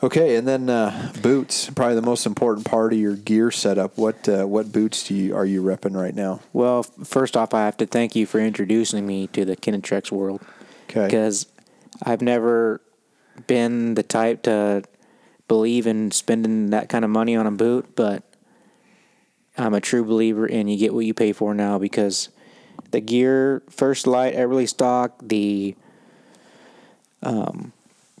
Okay, and then uh, boots, probably the most important part of your gear setup. What uh, what boots do you are you repping right now? Well, first off, I have to thank you for introducing me to the Kenetreks world. Okay. because I've never been the type to believe in spending that kind of money on a boot, but I'm a true believer in you get what you pay for now because the gear, First Lite, Everly Stock, the um,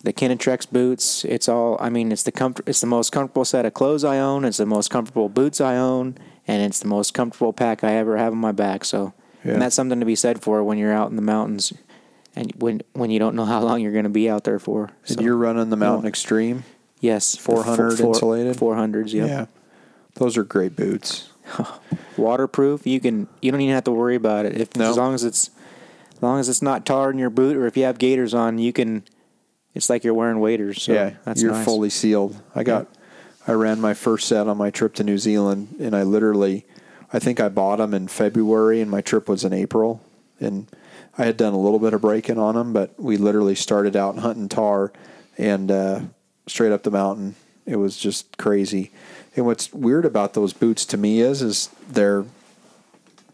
the Kenetreks boots, it's all. I mean, it's the comfort. It's the most comfortable set of clothes I own. It's the most comfortable boots I own, and it's the most comfortable pack I ever have on my back. So, Yeah. and that's something to be said for when you're out in the mountains and when when you don't know how long you're going to be out there for. And you're running the Mountain Yeah. Extreme. yes, 400 insulated? four hundreds. Yep. Yeah, those are great boots. waterproof. You can you don't even have to worry about it. If No. as long as it's as long as it's not tar in your boot, or if you have gaiters on, you can. It's like you're wearing waders. So yeah, that's you're nice. fully sealed. I got, I ran my first set on my trip to New Zealand, and I literally, I think I bought them in February, and my trip was in April, and I had done a little bit of breaking on them, but we literally started out hunting tar, and uh, straight up the mountain. It was just crazy. And what's weird about those boots to me is, is they're,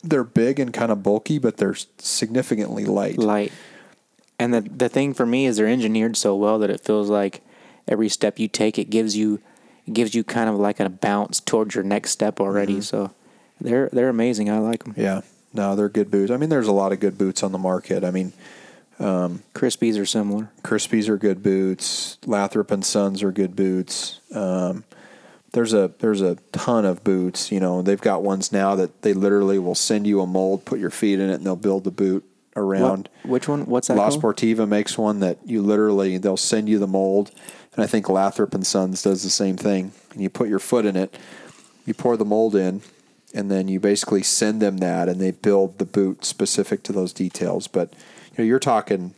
they're big and kind of bulky, but they're significantly light. light. And the the thing for me is they're engineered so well that it feels like every step you take, it gives you it gives you kind of like a bounce towards your next step already. So they're they're amazing. I like them. Yeah, no, they're good boots. I mean, there's a lot of good boots on the market. I mean, Crispis are similar. Crispis are good boots. Lathrop and Sons are good boots. Um, there's a there's a ton of boots. You know, they've got ones now that they literally will send you a mold, put your feet in it, and they'll build the boot around. What, which one? What's that La called? Sportiva makes one that you literally they'll send you the mold, and I think Lathrop and Sons does the same thing. And you put your foot in it, you pour the mold in, and then you basically send them that, and they build the boot specific to those details. But you know, you're talking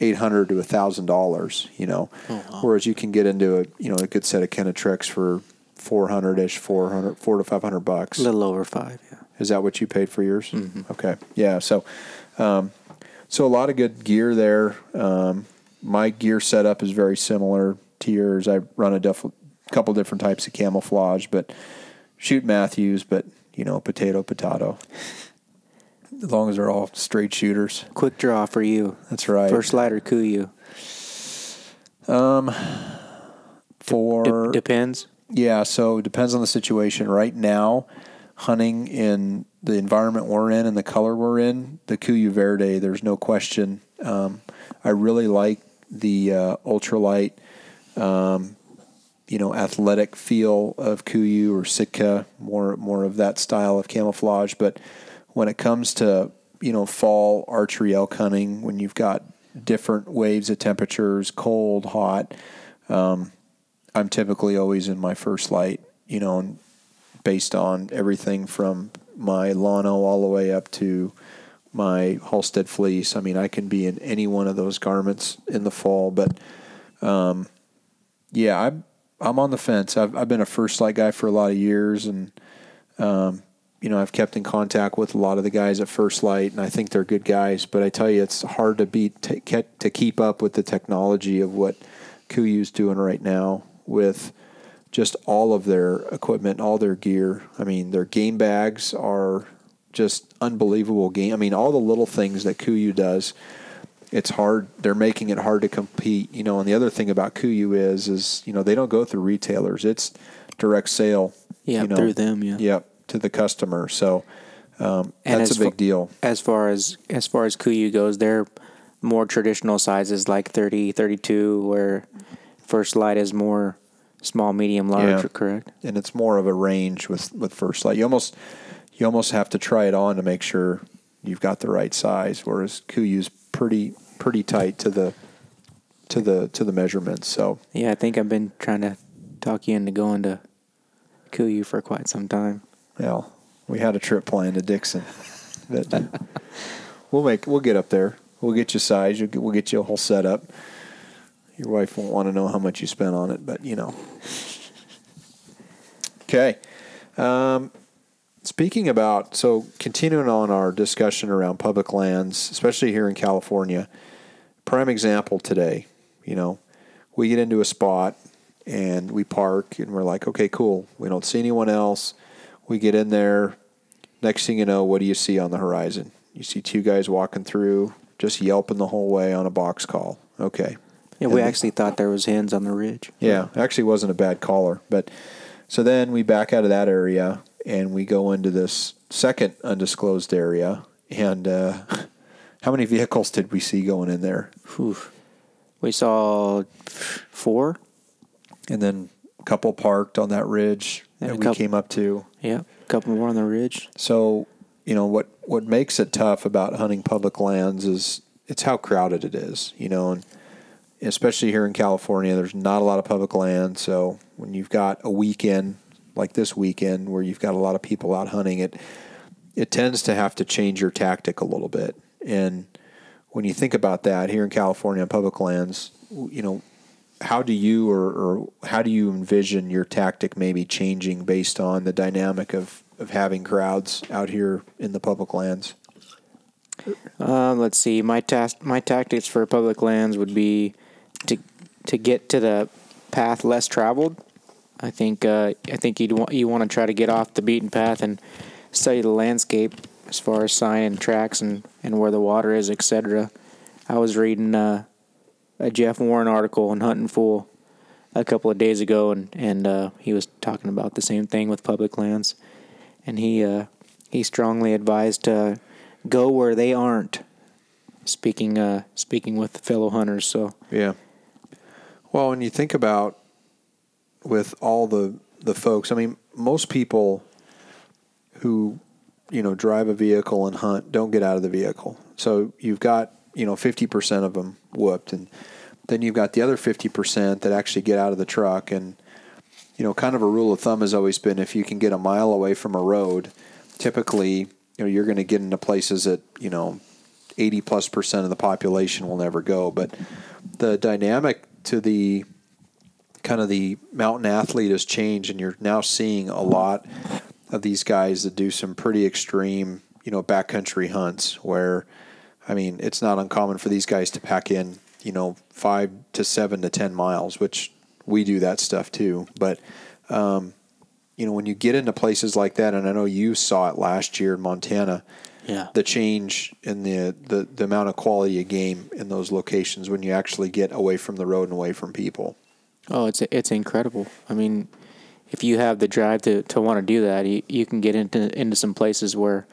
eight hundred to thousand dollars. You know, oh, whereas you can get into a you know a good set of Kenetreks for four hundred ish, 400, four to five hundred bucks. A little over five. Yeah. Is that what you paid for yours? Mm-hmm. Okay, yeah. So, um, so a lot of good gear there. Um, my gear setup is very similar to yours. I run a def- couple different types of camouflage, but shoot Mathews, but you know, potato, potato. As long as they're all straight shooters. Quick draw for you. That's right. First slider KUIU. Um, for Dep- depends. Yeah, so it depends on the situation. Right now, hunting in the environment we're in and the color we're in, the KUIU Verde, there's no question. Um, I really like the uh, ultralight, um, you know, athletic feel of KUIU or Sitka, more more of that style of camouflage. But when it comes to you know fall archery elk hunting, when you've got different waves of temperatures, cold, hot, I'm typically always in my First Lite, you know, and based on everything from my Llano all the way up to my Halstead fleece. I mean, I can be in any one of those garments in the fall, but um, yeah, I'm I'm on the fence. I've I've been a First Lite guy for a lot of years, and um, you know, I've kept in contact with a lot of the guys at First Lite, and I think they're good guys. But I tell you, it's hard to beat to, to keep up with the technology of what KUIU's doing right now with just all of their equipment, all their gear. I mean, their game bags are just unbelievable. Game. I mean, all the little things that KUIU does. It's hard. They're making it hard to compete. You know, and the other thing about KUIU is, is you know, they don't go through retailers. It's direct sale. Yeah, you know, through them, yeah. Yep, to the customer. So um, that's a big fa- deal. As far as as far as KUIU goes, they're more traditional sizes like 30, 32, where First Lite is more small, medium, large. Yeah. Correct. and it's more of a range with with First Lite. You almost you almost have to try it on to make sure you've got the right size. Whereas KUIU's pretty pretty tight to the to the to the measurements. So Yeah, I think I've been trying to talk you into going to KUIU for quite some time. well, we had a trip planned to Dixon, but we'll make we'll get up there. We'll get you size. You'll get- We'll get you a whole setup. Your wife won't want to know how much you spent on it, but you know. Okay. Um, speaking about, so continuing on our discussion around public lands, especially here in California, prime example today, you know, we get into a spot and we park and we're like, okay, cool. We don't see anyone else. We get in there. Next thing you know, what do you see on the horizon? You see two guys walking through, just yelping the whole way on a box call. Okay. Yeah, we actually thought there was hens on the ridge. yeah, actually wasn't a bad caller. But so then we back out of that area and we go into this second undisclosed area. And uh, how many vehicles did we see going in there? Whew. We saw four. And then a couple parked on that ridge And that we couple- came up to. Yeah, a couple more on the ridge. So, you know, what, what makes it tough about hunting public lands is it's how crowded it is, you know, and especially here in California, there's not a lot of public land. So when you've got a weekend like this weekend where you've got a lot of people out hunting, it it tends to have to change your tactic a little bit. And when you think about that here in California on public lands, you know, how do you or, or how do you envision your tactic maybe changing based on the dynamic of, of having crowds out here in the public lands? Um, let's see. My task, my tactics for public lands would be to to get to the path less traveled. I think uh, I think you'd want you want to try to get off the beaten path and study the landscape as far as sign and tracks and, and where the water is, etc. I was reading uh, a Jeff Warren article on Hunting Fool a couple of days ago, and and uh, he was talking about the same thing with public lands, and he uh, he strongly advised to go where they aren't. Speaking uh, speaking with fellow hunters, so Yeah. Well, when you think about with all the the folks, I mean, most people who you know drive a vehicle and hunt don't get out of the vehicle. So you've got you know fifty percent of them whooped, and then you've got the other fifty percent that actually get out of the truck. And you know, kind of a rule of thumb has always been if you can get a mile away from a road, typically you know you're going to get into places that you know 80 plus percent of the population will never go. But the dynamic to the kind of the mountain athlete has changed, and you're now seeing a lot of these guys that do some pretty extreme, you know, backcountry hunts where, I mean, it's not uncommon for these guys to pack in, you know, five to seven to 10 miles, which we do that stuff too. But, um, you know, when you get into places like that, and I know you saw it last year in Montana, yeah, the change in the, the, the amount of quality of game in those locations when you actually get away from the road and away from people. Oh, it's it's incredible. I mean, if you have the drive to, to want to do that, you, you can get into into some places where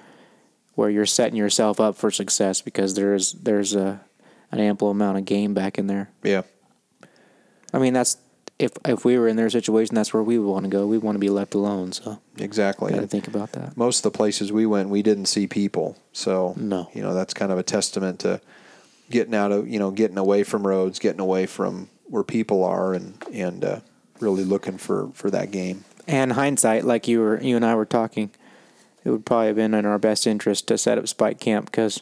where you're setting yourself up for success because there's there's a an ample amount of game back in there. Yeah. I mean, that's if if we were in their situation, that's where we would want to go. We want to be left alone. So Exactly. got to think about that. most of the places we went, we didn't see people. So, No. you know, that's kind of a testament to getting out of, you know, getting away from roads, getting away from where people are and, and, uh, really looking for, for that game. And hindsight, like you were you and I were talking, it would probably have been in our best interest to set up Spike Camp because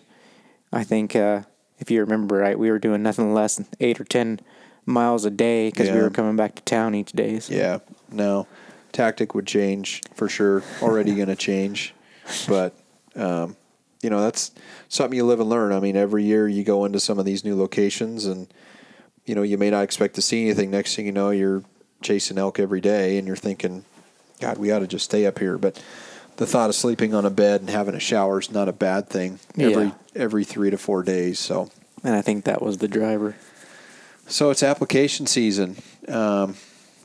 I think uh, if you remember right, we were doing nothing less than eight or ten miles a day because we were coming back to town each day. So. Yeah. No, tactic would change for sure. Already going to change. But, um, you know, that's something you live and learn. I mean, every year you go into some of these new locations and, you know, you may not expect to see anything. Next thing you know, you're chasing elk every day and you're thinking, God, we ought to just stay up here. But the thought of sleeping on a bed and having a shower is not a bad thing every Yeah. every three to four days. So And I think that was the driver. So it's application season. Um,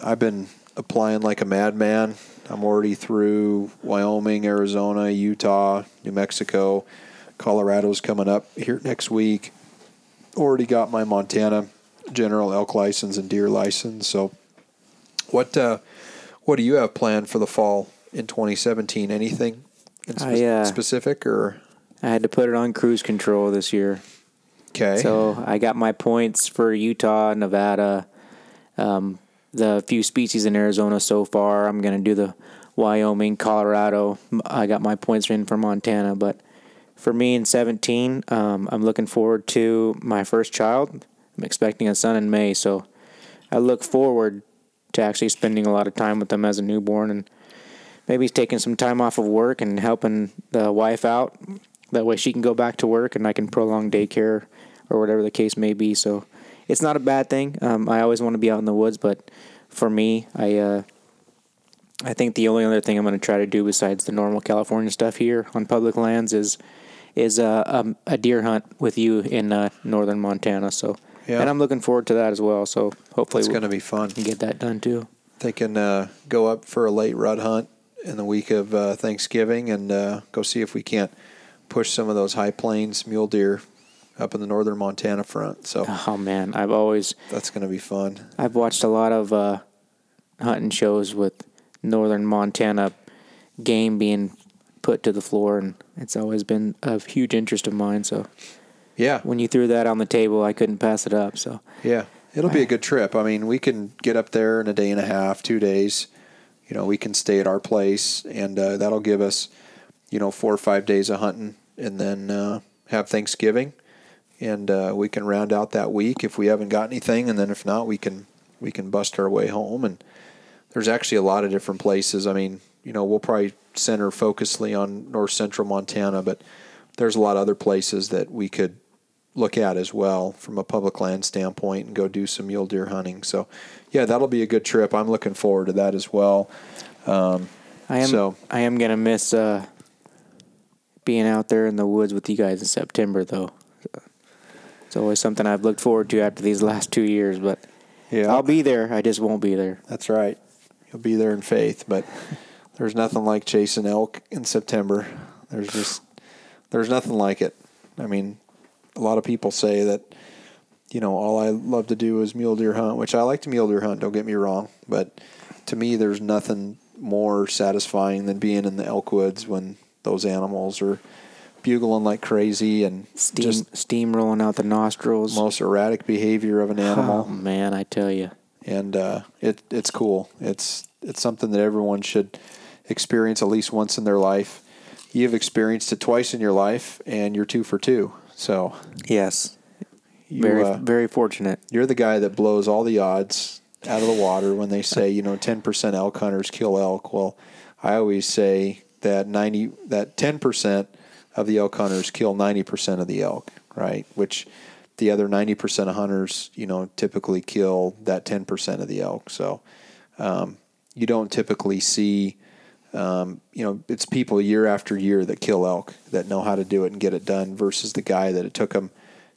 I've been applying like a madman. I'm already through Wyoming, Arizona, Utah, New Mexico, Colorado's coming up here next week. Already got my Montana general elk license and deer license. So, what uh, what do you have planned for the fall in 2017? Anything in spe- I, uh, specific or I had to put it on cruise control this year. Okay? So I got my points for Utah, Nevada, um, the few species in Arizona so far. I'm going to do the Wyoming, Colorado. I got my points in for Montana. But for me in 17, um, I'm looking forward to my first child. I'm expecting a son in May. So I look forward to actually spending a lot of time with them as a newborn and maybe taking some time off of work and helping the wife out. That way she can go back to work and I can prolong daycare or whatever the case may be. So it's not a bad thing. Um, I always want to be out in the woods, but for me, I uh, I think the only other thing I'm going to try to do besides the normal California stuff here on public lands is is uh, um, a deer hunt with you in uh, northern Montana. So Yeah. and I'm looking forward to that as well. So hopefully it's we going to be fun. can get that done too. thinking uh, go up for a late rut hunt in the week of uh, Thanksgiving and uh, go see if we can't push some of those high plains mule deer up in the northern Montana front. So Oh man, I've always that's going to be fun. I've watched a lot of uh, hunting shows with northern Montana game being put to the floor, and it's always been of huge interest of mine. So Yeah. when you threw that on the table, I couldn't pass it up. So Yeah, it'll be a good trip. I mean, we can get up there in a day and a half, two days. You know, we can stay at our place, and uh, that'll give us, you know, four or five days of hunting, and then uh, have Thanksgiving, and uh, we can round out that week if we haven't got anything, and then if not, we can we can bust our way home. And there's actually a lot of different places. I mean, you know, we'll probably center focusly on north central Montana, but there's a lot of other places that we could look at as well from a public land standpoint and go do some mule deer hunting. So, yeah, that'll be a good trip. I'm looking forward to that as well. I am So- I am gonna miss uh, being out there in the woods with you guys in September, though. It's always something I've looked forward to after these last two years, but Yeah, I'll be there. I just won't be there. That's right. You'll be there in faith, but there's nothing like chasing elk in September. There's just there's nothing like it. I mean, a lot of people say that you know all I love to do is mule deer hunt, which I like to mule deer hunt. Don't get me wrong, but to me, there's nothing more satisfying than being in the elk woods when those animals are bugling like crazy and Steam just steam rolling out the nostrils. most erratic behavior of an animal Oh man, I tell you. and uh, it it's cool. It's it's something that everyone should experience at least once in their life. You've experienced it twice in your life, and you're two for two. So Yes. you, Very uh, very fortunate. you're the guy that blows all the odds out of the water when they say you know 10% elk hunters kill elk. Well, I always say that 90 that 10% of the elk hunters kill 90% of the elk, right? Which the other 90% of hunters, you know, typically kill that 10% of the elk. So um, you don't typically see um, you know, it's people year after year that kill elk that know how to do it and get it done versus the guy that it took him,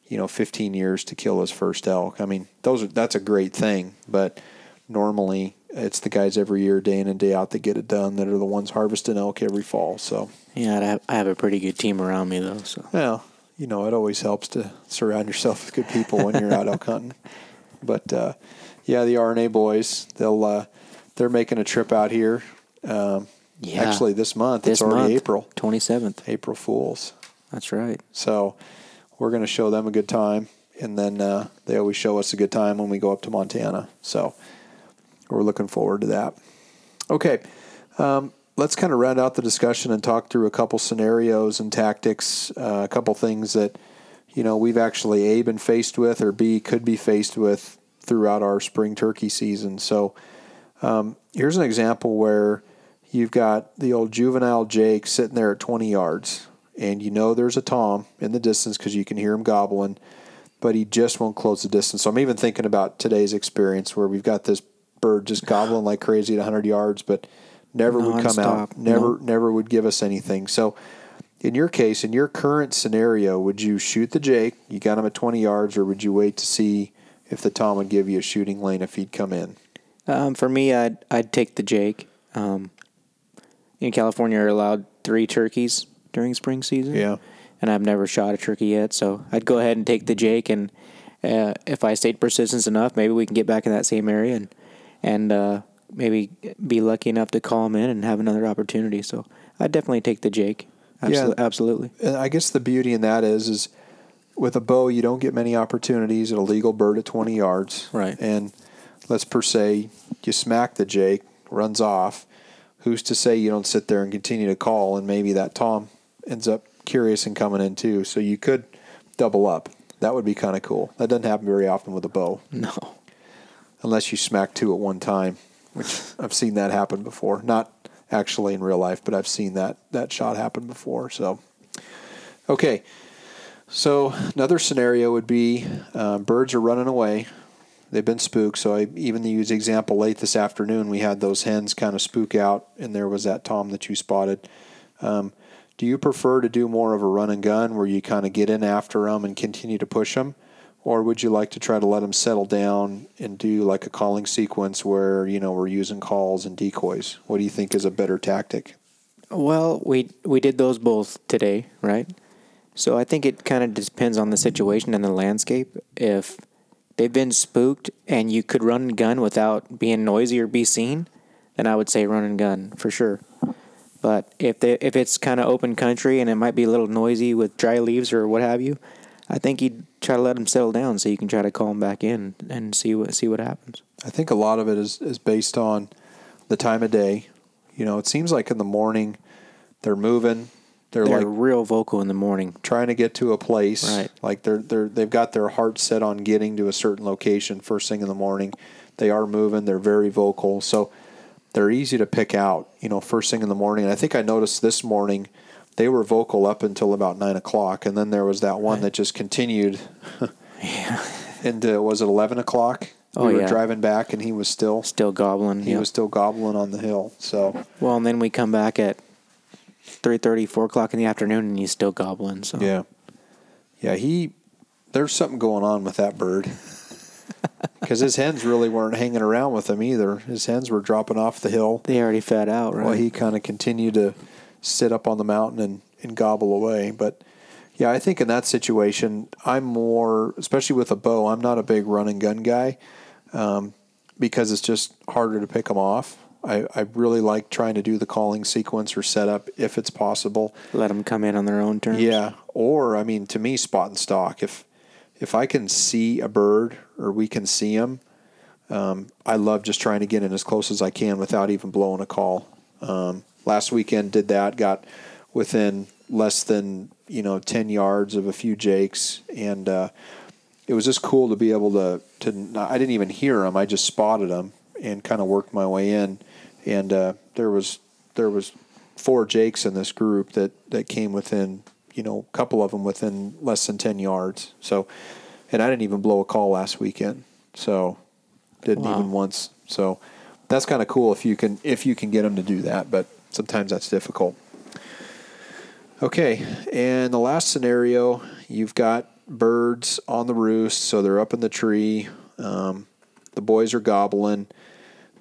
you know, 15 years to kill his first elk. I mean, those are that's a great thing, but normally it's the guys every year, day in and day out, that get it done that are the ones harvesting elk every fall. So, Yeah, I have, I have a pretty good team around me though. So well, you know, it always helps to surround yourself with good people when you're out elk hunting. But uh, yeah, the RNA boys, they'll uh, they're making a trip out here. Um, Yeah. Actually, this month this it's already month, April. twenty seventh. April Fools. That's right. So we're going to show them a good time, and then uh, they always show us a good time when we go up to Montana. So we're looking forward to that. Okay, um, let's kind of round out the discussion and talk through a couple scenarios and tactics, uh, a couple things that you know we've actually a been faced with or b could be faced with throughout our spring turkey season. So um, here's an example where you've got the old juvenile Jake sitting there at 20 yards, and you know there's a Tom in the distance because you can hear him gobbling, but he just won't close the distance. So I'm even thinking about today's experience where we've got this bird just gobbling like crazy at 100 yards, but never would come out, never Nope. never would give us anything. So in your case, in your current scenario, would you shoot the Jake? You got him at 20 yards, or would you wait to see if the Tom would give you a shooting lane if he'd come in? Um, for me, I'd I'd take the Jake. Um, in California, are allowed three turkeys during spring season. Yeah. and I've never shot a turkey yet, so I'd go ahead and take the Jake. And uh, if I stayed persistent enough, maybe we can get back in that same area and and uh, maybe be lucky enough to call him in and have another opportunity. So I'd definitely take the Jake. Absol- Yeah. absolutely. And I guess the beauty in that is, is with a bow, you don't get many opportunities at a legal bird at 20 yards. Right. And let's per se, you smack the Jake, runs off. Who's to say you don't sit there and continue to call, and maybe that Tom ends up curious and coming in too. So you could double up. That would be kind of cool. That doesn't happen very often with a bow, No. Unless you smack two at one time, which I've seen that happen before. Not actually in real life, but I've seen that that shot happen before. So, okay. So another scenario would be uh, birds are running away. They've been spooked. So I even use example late this afternoon. We had those hens kind of spook out, and there was that tom that you spotted. Um, do you prefer to do more of a run and gun where you kind of get in after them and continue to push them? Or would you like to try to let them settle down and do like a calling sequence where, you know, we're using calls and decoys? What do you think is a better tactic? Well, we we did those both today, right? So I think it kind of depends on the situation and the landscape. If they've been spooked and you could run and gun without being noisy or be seen, then I would say run and gun for sure. But if they if it's kind of open country and it might be a little noisy with dry leaves or what have you, I think you'd try to let them settle down so you can try to call them back in and see what see what happens. I think a lot of it is, is based on the time of day. You know, it seems like in the morning they're moving. They're, They're like real vocal in the morning. trying to get to a place. Right. Like they're they're they've got their heart set on getting to a certain location first thing in the morning. They are moving. They're very vocal. So they're easy to pick out. You know, first thing in the morning. And I think I noticed this morning they were vocal up until about nine o'clock, and then there was that one Right. that just continued Yeah. into was it eleven o'clock? Oh, we were yeah. driving back, and he was still Still gobbling. he yep. was still gobbling on the hill. So well, and then we come back at 3.30, 4 o'clock in the afternoon, and he's still gobbling. So yeah, yeah. He there's something going on with that bird because his hens really weren't hanging around with him either. His hens were dropping off the hill. they already fed out, right? Well, he kind of continued to sit up on the mountain and, and gobble away. But yeah, I think in that situation, I'm more, especially with a bow, I'm not a big run and gun guy um, because it's just harder to pick them off. I, I really like trying to do the calling sequence or setup if it's possible. Let them come in on their own terms. Yeah, or I mean, to me, spot and stock. If if I can see a bird or we can see him, um, I love just trying to get in as close as I can without even blowing a call. Um, last weekend did that. Got within less than you know ten yards of a few jakes, and uh, it was just cool to be able to to. I didn't even hear them. I just spotted them and kind of worked my way in, and uh, there was there was four jakes in this group that that came within you know a couple of them within less than 10 yards so and i didn't even blow a call last weekend so didn't Wow. even once so that's kind of cool if you can if you can get them to do that but sometimes that's difficult okay and the last scenario you've got birds on the roost so they're up in the tree um, the boys are gobbling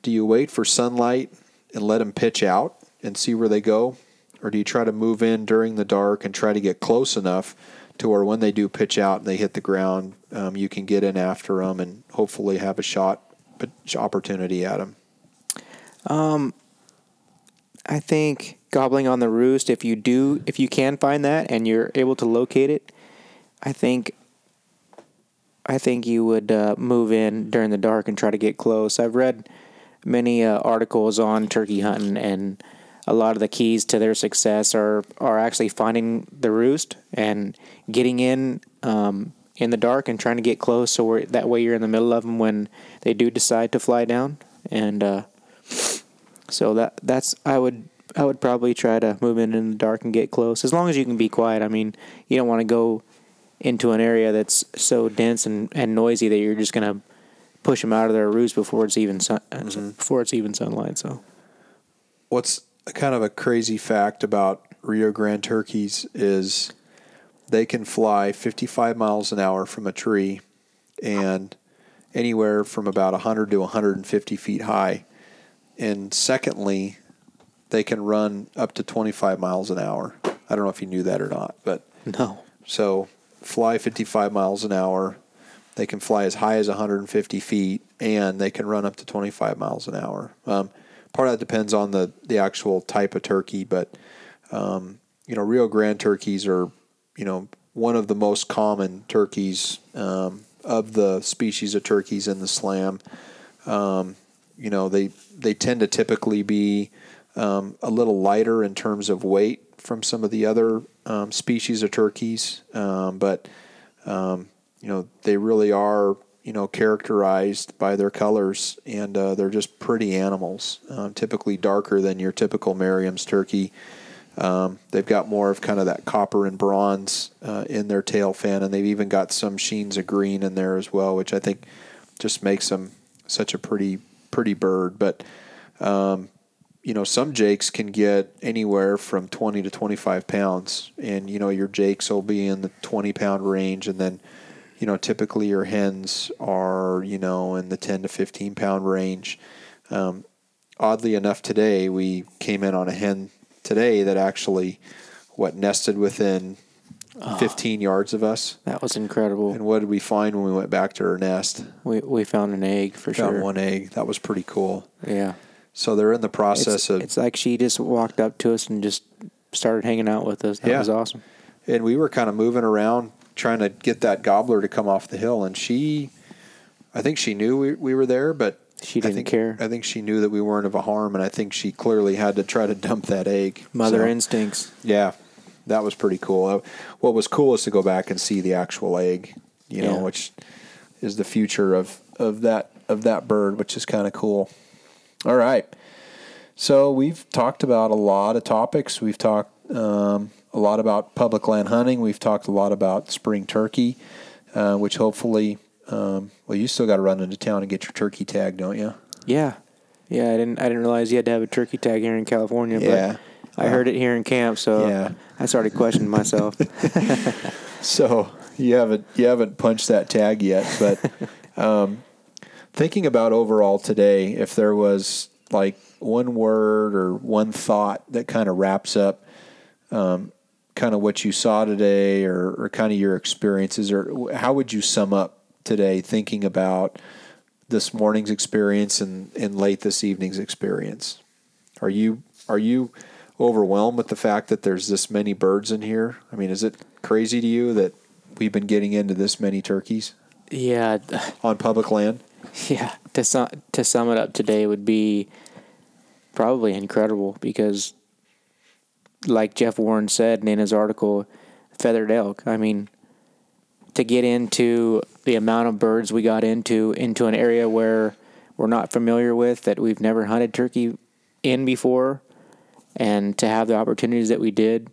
do you wait for sunlight and let them pitch out and see where they go? Or do you try to move in during the dark and try to get close enough to where when they do pitch out and they hit the ground, um, you can get in after them and hopefully have a shot opportunity at them? I think gobbling on the roost. If you do, if you can find that and you're able to locate it, I think, I think you would uh, move in during the dark and try to get close. I've read many uh, articles on turkey hunting, and a lot of the keys to their success are are actually finding the roost and getting in. Um, in the dark and trying to get close, so that way you're in the middle of them when they do decide to fly down, and uh, so that that's I would I would probably try to move in in the dark and get close as long as you can be quiet. I mean, you don't want to go into an area that's so dense and, and noisy that you're just gonna push them out of their roost before it's even sun, uh, before it's even sunlight. So What's kind of a crazy fact about Rio Grande turkeys is they can fly 55 miles an hour from a tree and anywhere from about 100 to 150 feet high. And secondly, they can run up to 25 miles an hour. I don't know if you knew that or not, but no, so fly 55 miles an hour. They can fly as high as 150 feet, and they can run up to 25 miles an hour. Um, part of that depends on the the actual type of turkey, but um, you know, Rio Grande turkeys are you know one of the most common turkeys um, of the species of turkeys in the slam. Um, you know, they they tend to typically be um, a little lighter in terms of weight from some of the other um, species of turkeys, um, but um, you know they really are you know characterized by their colors, and uh, they're just pretty animals. Um, typically darker than your typical Merriam's turkey. Um, they've got more of kind of that copper and bronze uh, in their tail fin, and they've even got some sheens of green in there as well, which I think just makes them such a pretty pretty bird. But um, you know, some jakes can get anywhere from 20 to 25 pounds, and you know, your jakes will be in the 20 pound range, and then you know, typically your hens are you know in the 10 to 15 pound range. Um, oddly enough, today we came in on a hen today that actually what nested within Ah. 15 yards of us. that was incredible. And what did we find when we went back to her nest? We we found an egg for Found sure. one egg. That was pretty cool. Yeah, So they're in the process it's, of it's like she just walked up to us and just started hanging out with us. That Yeah. was awesome. and we were kind of moving around trying to get that gobbler to come off the hill, and she, I think she knew we, we were there, but She I didn't think, care. I think she knew that we weren't of a harm, and I think she clearly had to try to dump that egg. Mother So, instincts. Yeah, that was pretty cool. Uh, What was cool is to go back and see the actual egg, you know, Yeah. which is the future of of that of that bird, which is kind of cool. All right. So we've talked about a lot of topics. We've talked um, a lot about public land hunting. We've talked a lot about spring turkey, uh, which hopefully, um, well, you still got to run into town and get your turkey tag, don't you? Yeah, yeah. I didn't. I didn't realize you had to have a turkey tag here in California. Yeah. But I heard it here in camp, so Yeah. I started questioning myself. So you haven't you haven't punched that tag yet, but um, thinking about overall today, if there was like one word or one thought that kind of wraps up um, kind of what you saw today, or, or kind of your experiences, or how would you sum up today thinking about this morning's experience and, and late this evening's experience? Are you are you overwhelmed with the fact that there's this many birds in here? I mean, is it crazy to you that we've been getting into this many turkeys yeah, on public land? yeah. To sum to sum it up today would be probably incredible because, like Jeff Warren said in his article, feathered elk. I mean, to get into the amount of birds we got into into an area where we're not familiar with that we've never hunted turkey in before and to have the opportunities that we did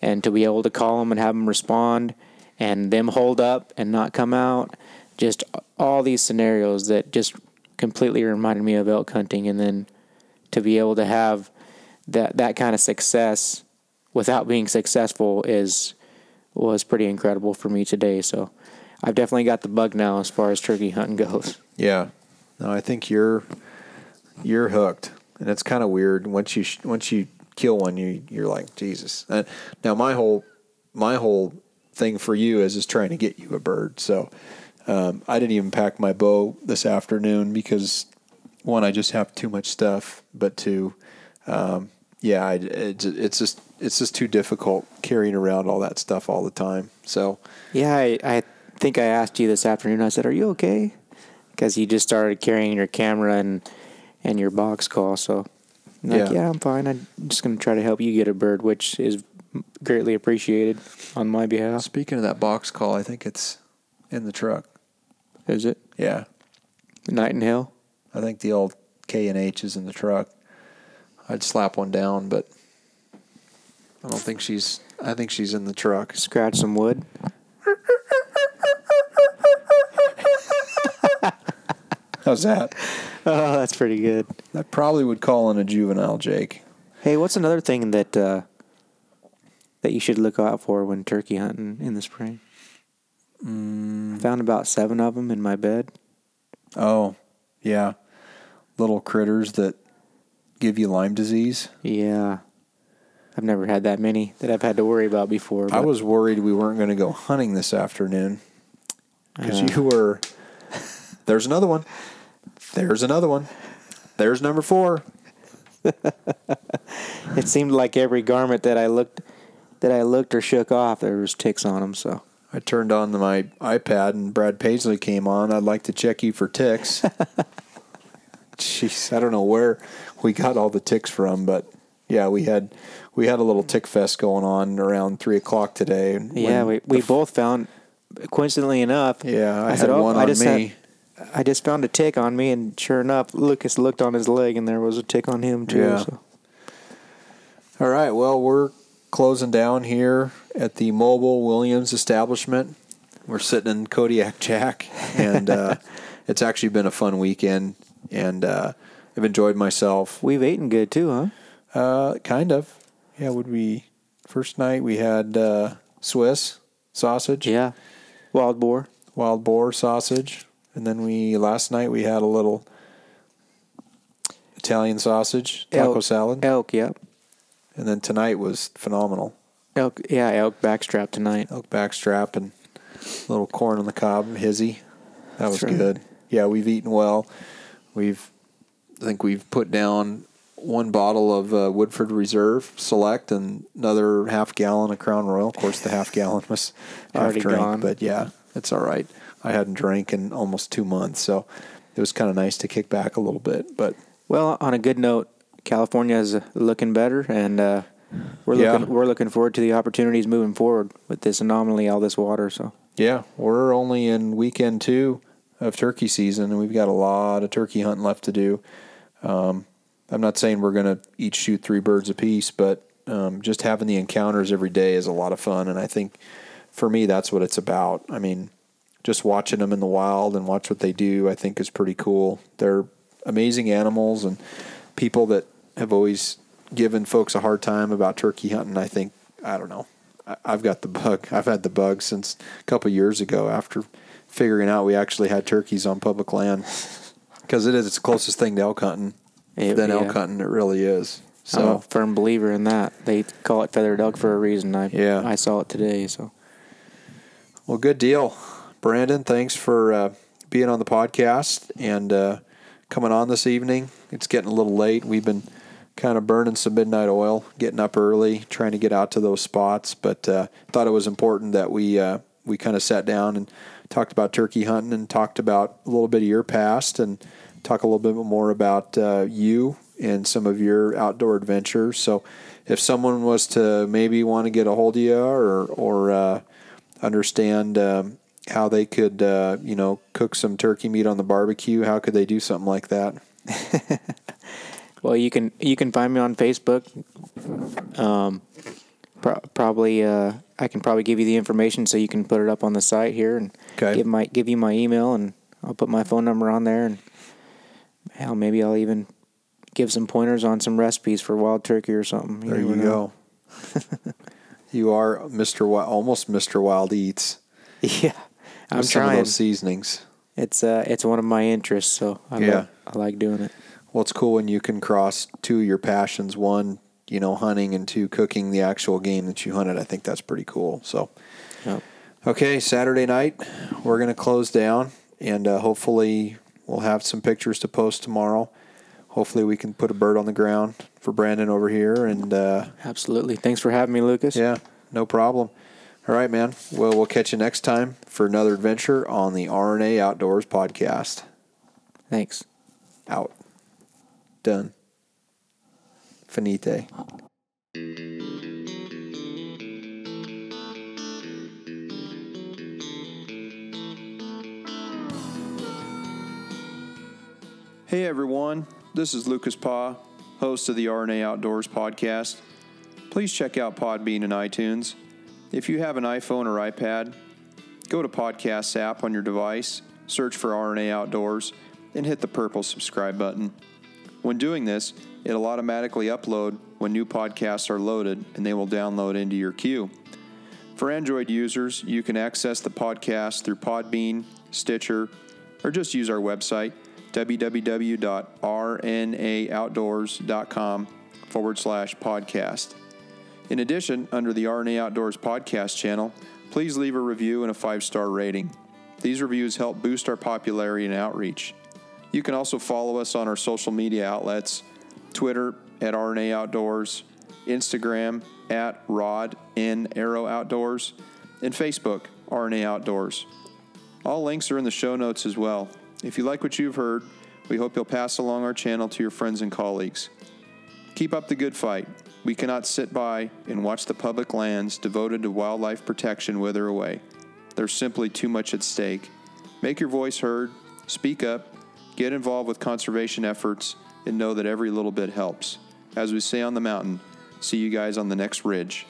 and to be able to call them and have them respond and them hold up and not come out. Just all these scenarios that just completely reminded me of elk hunting and then to be able to have that that kind of success without being successful is was pretty incredible for me today. So I've definitely got the bug now as far as turkey hunting goes. Yeah, no, I think you're you're hooked, and it's kind of weird. Once you once you kill one, you you're like Jesus. Uh, now my whole my whole thing for you is is trying to get you a bird. So um, I didn't even pack my bow this afternoon because one, I just have too much stuff, but two, um, yeah, I, it's, it's just it's just too difficult carrying around all that stuff all the time. So Yeah, I, I think I asked you this afternoon. I said, "Are you okay?" Because you just started carrying your camera and and your box call. So, like, Yeah. yeah, I'm fine. I'm just gonna try to help you get a bird, which is greatly appreciated on my behalf. speaking of that box call, I think it's in the truck. Is it Yeah, Knight and Hale? I think the old K and H is in the truck. I'd slap one down, but I don't think she's. I think she's in the truck. Scratch some wood. How's that? Oh, that's pretty good. That probably would call in a juvenile, Jake. Hey, what's another thing that uh, that you should look out for when turkey hunting in the spring? Mm. Found about seven of them in my bed. Oh, yeah, little critters that give you Lyme disease. Yeah, I've never had that many that I've had to worry about before. I was worried we weren't going to go hunting this afternoon because Uh. you were. There's another one. There's another one. There's number four. It seemed like every garment that I looked that I looked or shook off, there was ticks on them. So I turned on the, my iPad and Brad Paisley came on. I'd like to check you for ticks. Jeez, I don't know where we got all the ticks from, but yeah, we had we had a little tick fest going on around three o'clock today. Yeah, we we the- both found. Coincidentally enough, yeah, I, said, had "Oh, one I on just me. had- I just found a tick on me, and sure enough, Lucas looked on his leg, and there was a tick on him too. Yeah. So. All right, well, we're closing down here at the Mobile Williams establishment. We're sitting in Kodiak Jack, and uh, it's actually been a fun weekend, and uh, I've enjoyed myself. We've eaten good too, huh? Uh, kind of. Yeah, would we? First night we had uh, Swiss sausage, Yeah, wild boar. wild boar sausage, and then we last night we had a little Italian sausage taco Elk. salad, Elk, yep. and then tonight was phenomenal. Elk, yeah, elk backstrap tonight. elk backstrap and a little corn on the cob, hizzy. That was right. good. Yeah, we've eaten well. We've, I think we've put down one bottle of uh, Woodford Reserve Select and another half gallon of Crown Royal. Of course, the half gallon was half Already gone. but yeah, it's all right. I hadn't drank in almost two months, so it was kind of nice to kick back a little bit. But Well, on a good note, California is looking better, and uh, we're Yeah. looking we're looking forward to the opportunities moving forward with this anomaly, all this water. So yeah, we're only in weekend two of turkey season, and we've got a lot of turkey hunting left to do. Um, I'm not saying we're going to each shoot three birds apiece, but um, just having the encounters every day is a lot of fun. And I think for me, that's what it's about. I mean, just watching them in the wild and watch what they do, I think is pretty cool. They're amazing animals and people that have always given folks a hard time about turkey hunting. I think, I don't know. I've got the bug. I've had the bug since a couple years ago after figuring out we actually had turkeys on public land because it is it's the closest thing to elk hunting It- than elk hunting. It really is. I'm a So firm believer in that. They call it feathered elk for a reason. I Yeah. I saw it today. So well, good deal, Brandon. Thanks for uh, being on the podcast and uh, coming on this evening. It's getting a little late. We've been kind of burning some midnight oil, getting up early, trying to get out to those spots. But uh, thought it was important that we uh, we kind of sat down and talked about turkey hunting and talked about a little bit of your past and talk a little bit more about uh, you and some of your outdoor adventures. So, if someone was to maybe want to get a hold of you or or uh, understand um, how they could uh, you know cook some turkey meat on the barbecue, how could they do something like that? Well, you can you can find me on Facebook. Um, pro- probably uh, I can probably give you the information so you can put it up on the site here and Okay. give my give you my email and I'll put my phone number on there and hell maybe I'll even give some pointers on some recipes for wild turkey or something. There never you know. go. you are Mr. Almost Mr. Wild Eats. Yeah, I'm some trying. of those seasonings. It's uh it's one of my interests, so I Yeah. like, I like doing it. Well, it's cool when you can cross two of your passions: one, you know, hunting, and two, cooking the actual game that you hunted. I think that's pretty cool. So, Yep. okay, Saturday night, we're going to close down, and uh, hopefully, we'll have some pictures to post tomorrow. Hopefully, we can put a bird on the ground for Brandon over here, and uh, Absolutely. Thanks for having me, Lucas. yeah, no problem. All right, man. Well, we'll catch you next time for another adventure on the RNA Outdoors podcast. Thanks. Out. Done. Finite. Hey everyone, this is Lucas Pa, host of the RNA Outdoors podcast. Please check out Podbean and iTunes. If you have an iPhone or iPad, go to Podcasts app on your device, search for RNA Outdoors, and hit the purple subscribe button. When doing this, it'll automatically upload when new podcasts are loaded and they will download into your queue. For Android users, you can access the podcast through Podbean, Stitcher, or just use our website, www.rnaoutdoors.com forward slash podcast. In addition, under the RNA Outdoors podcast channel, please leave a review and a five star rating. These reviews help boost our popularity and outreach. You can also follow us on our social media outlets Twitter at RNA Outdoors, Instagram at Rod N Arrow Outdoors, and Facebook RNA Outdoors. All links are in the show notes as well. If you like what you've heard, we hope you'll pass along our channel to your friends and colleagues. Keep up the good fight. We cannot sit by and watch the public lands devoted to wildlife protection wither away. There's simply too much at stake. Make your voice heard, speak up, get involved with conservation efforts, and know that every little bit helps. As we say on the mountain, see you guys on the next ridge.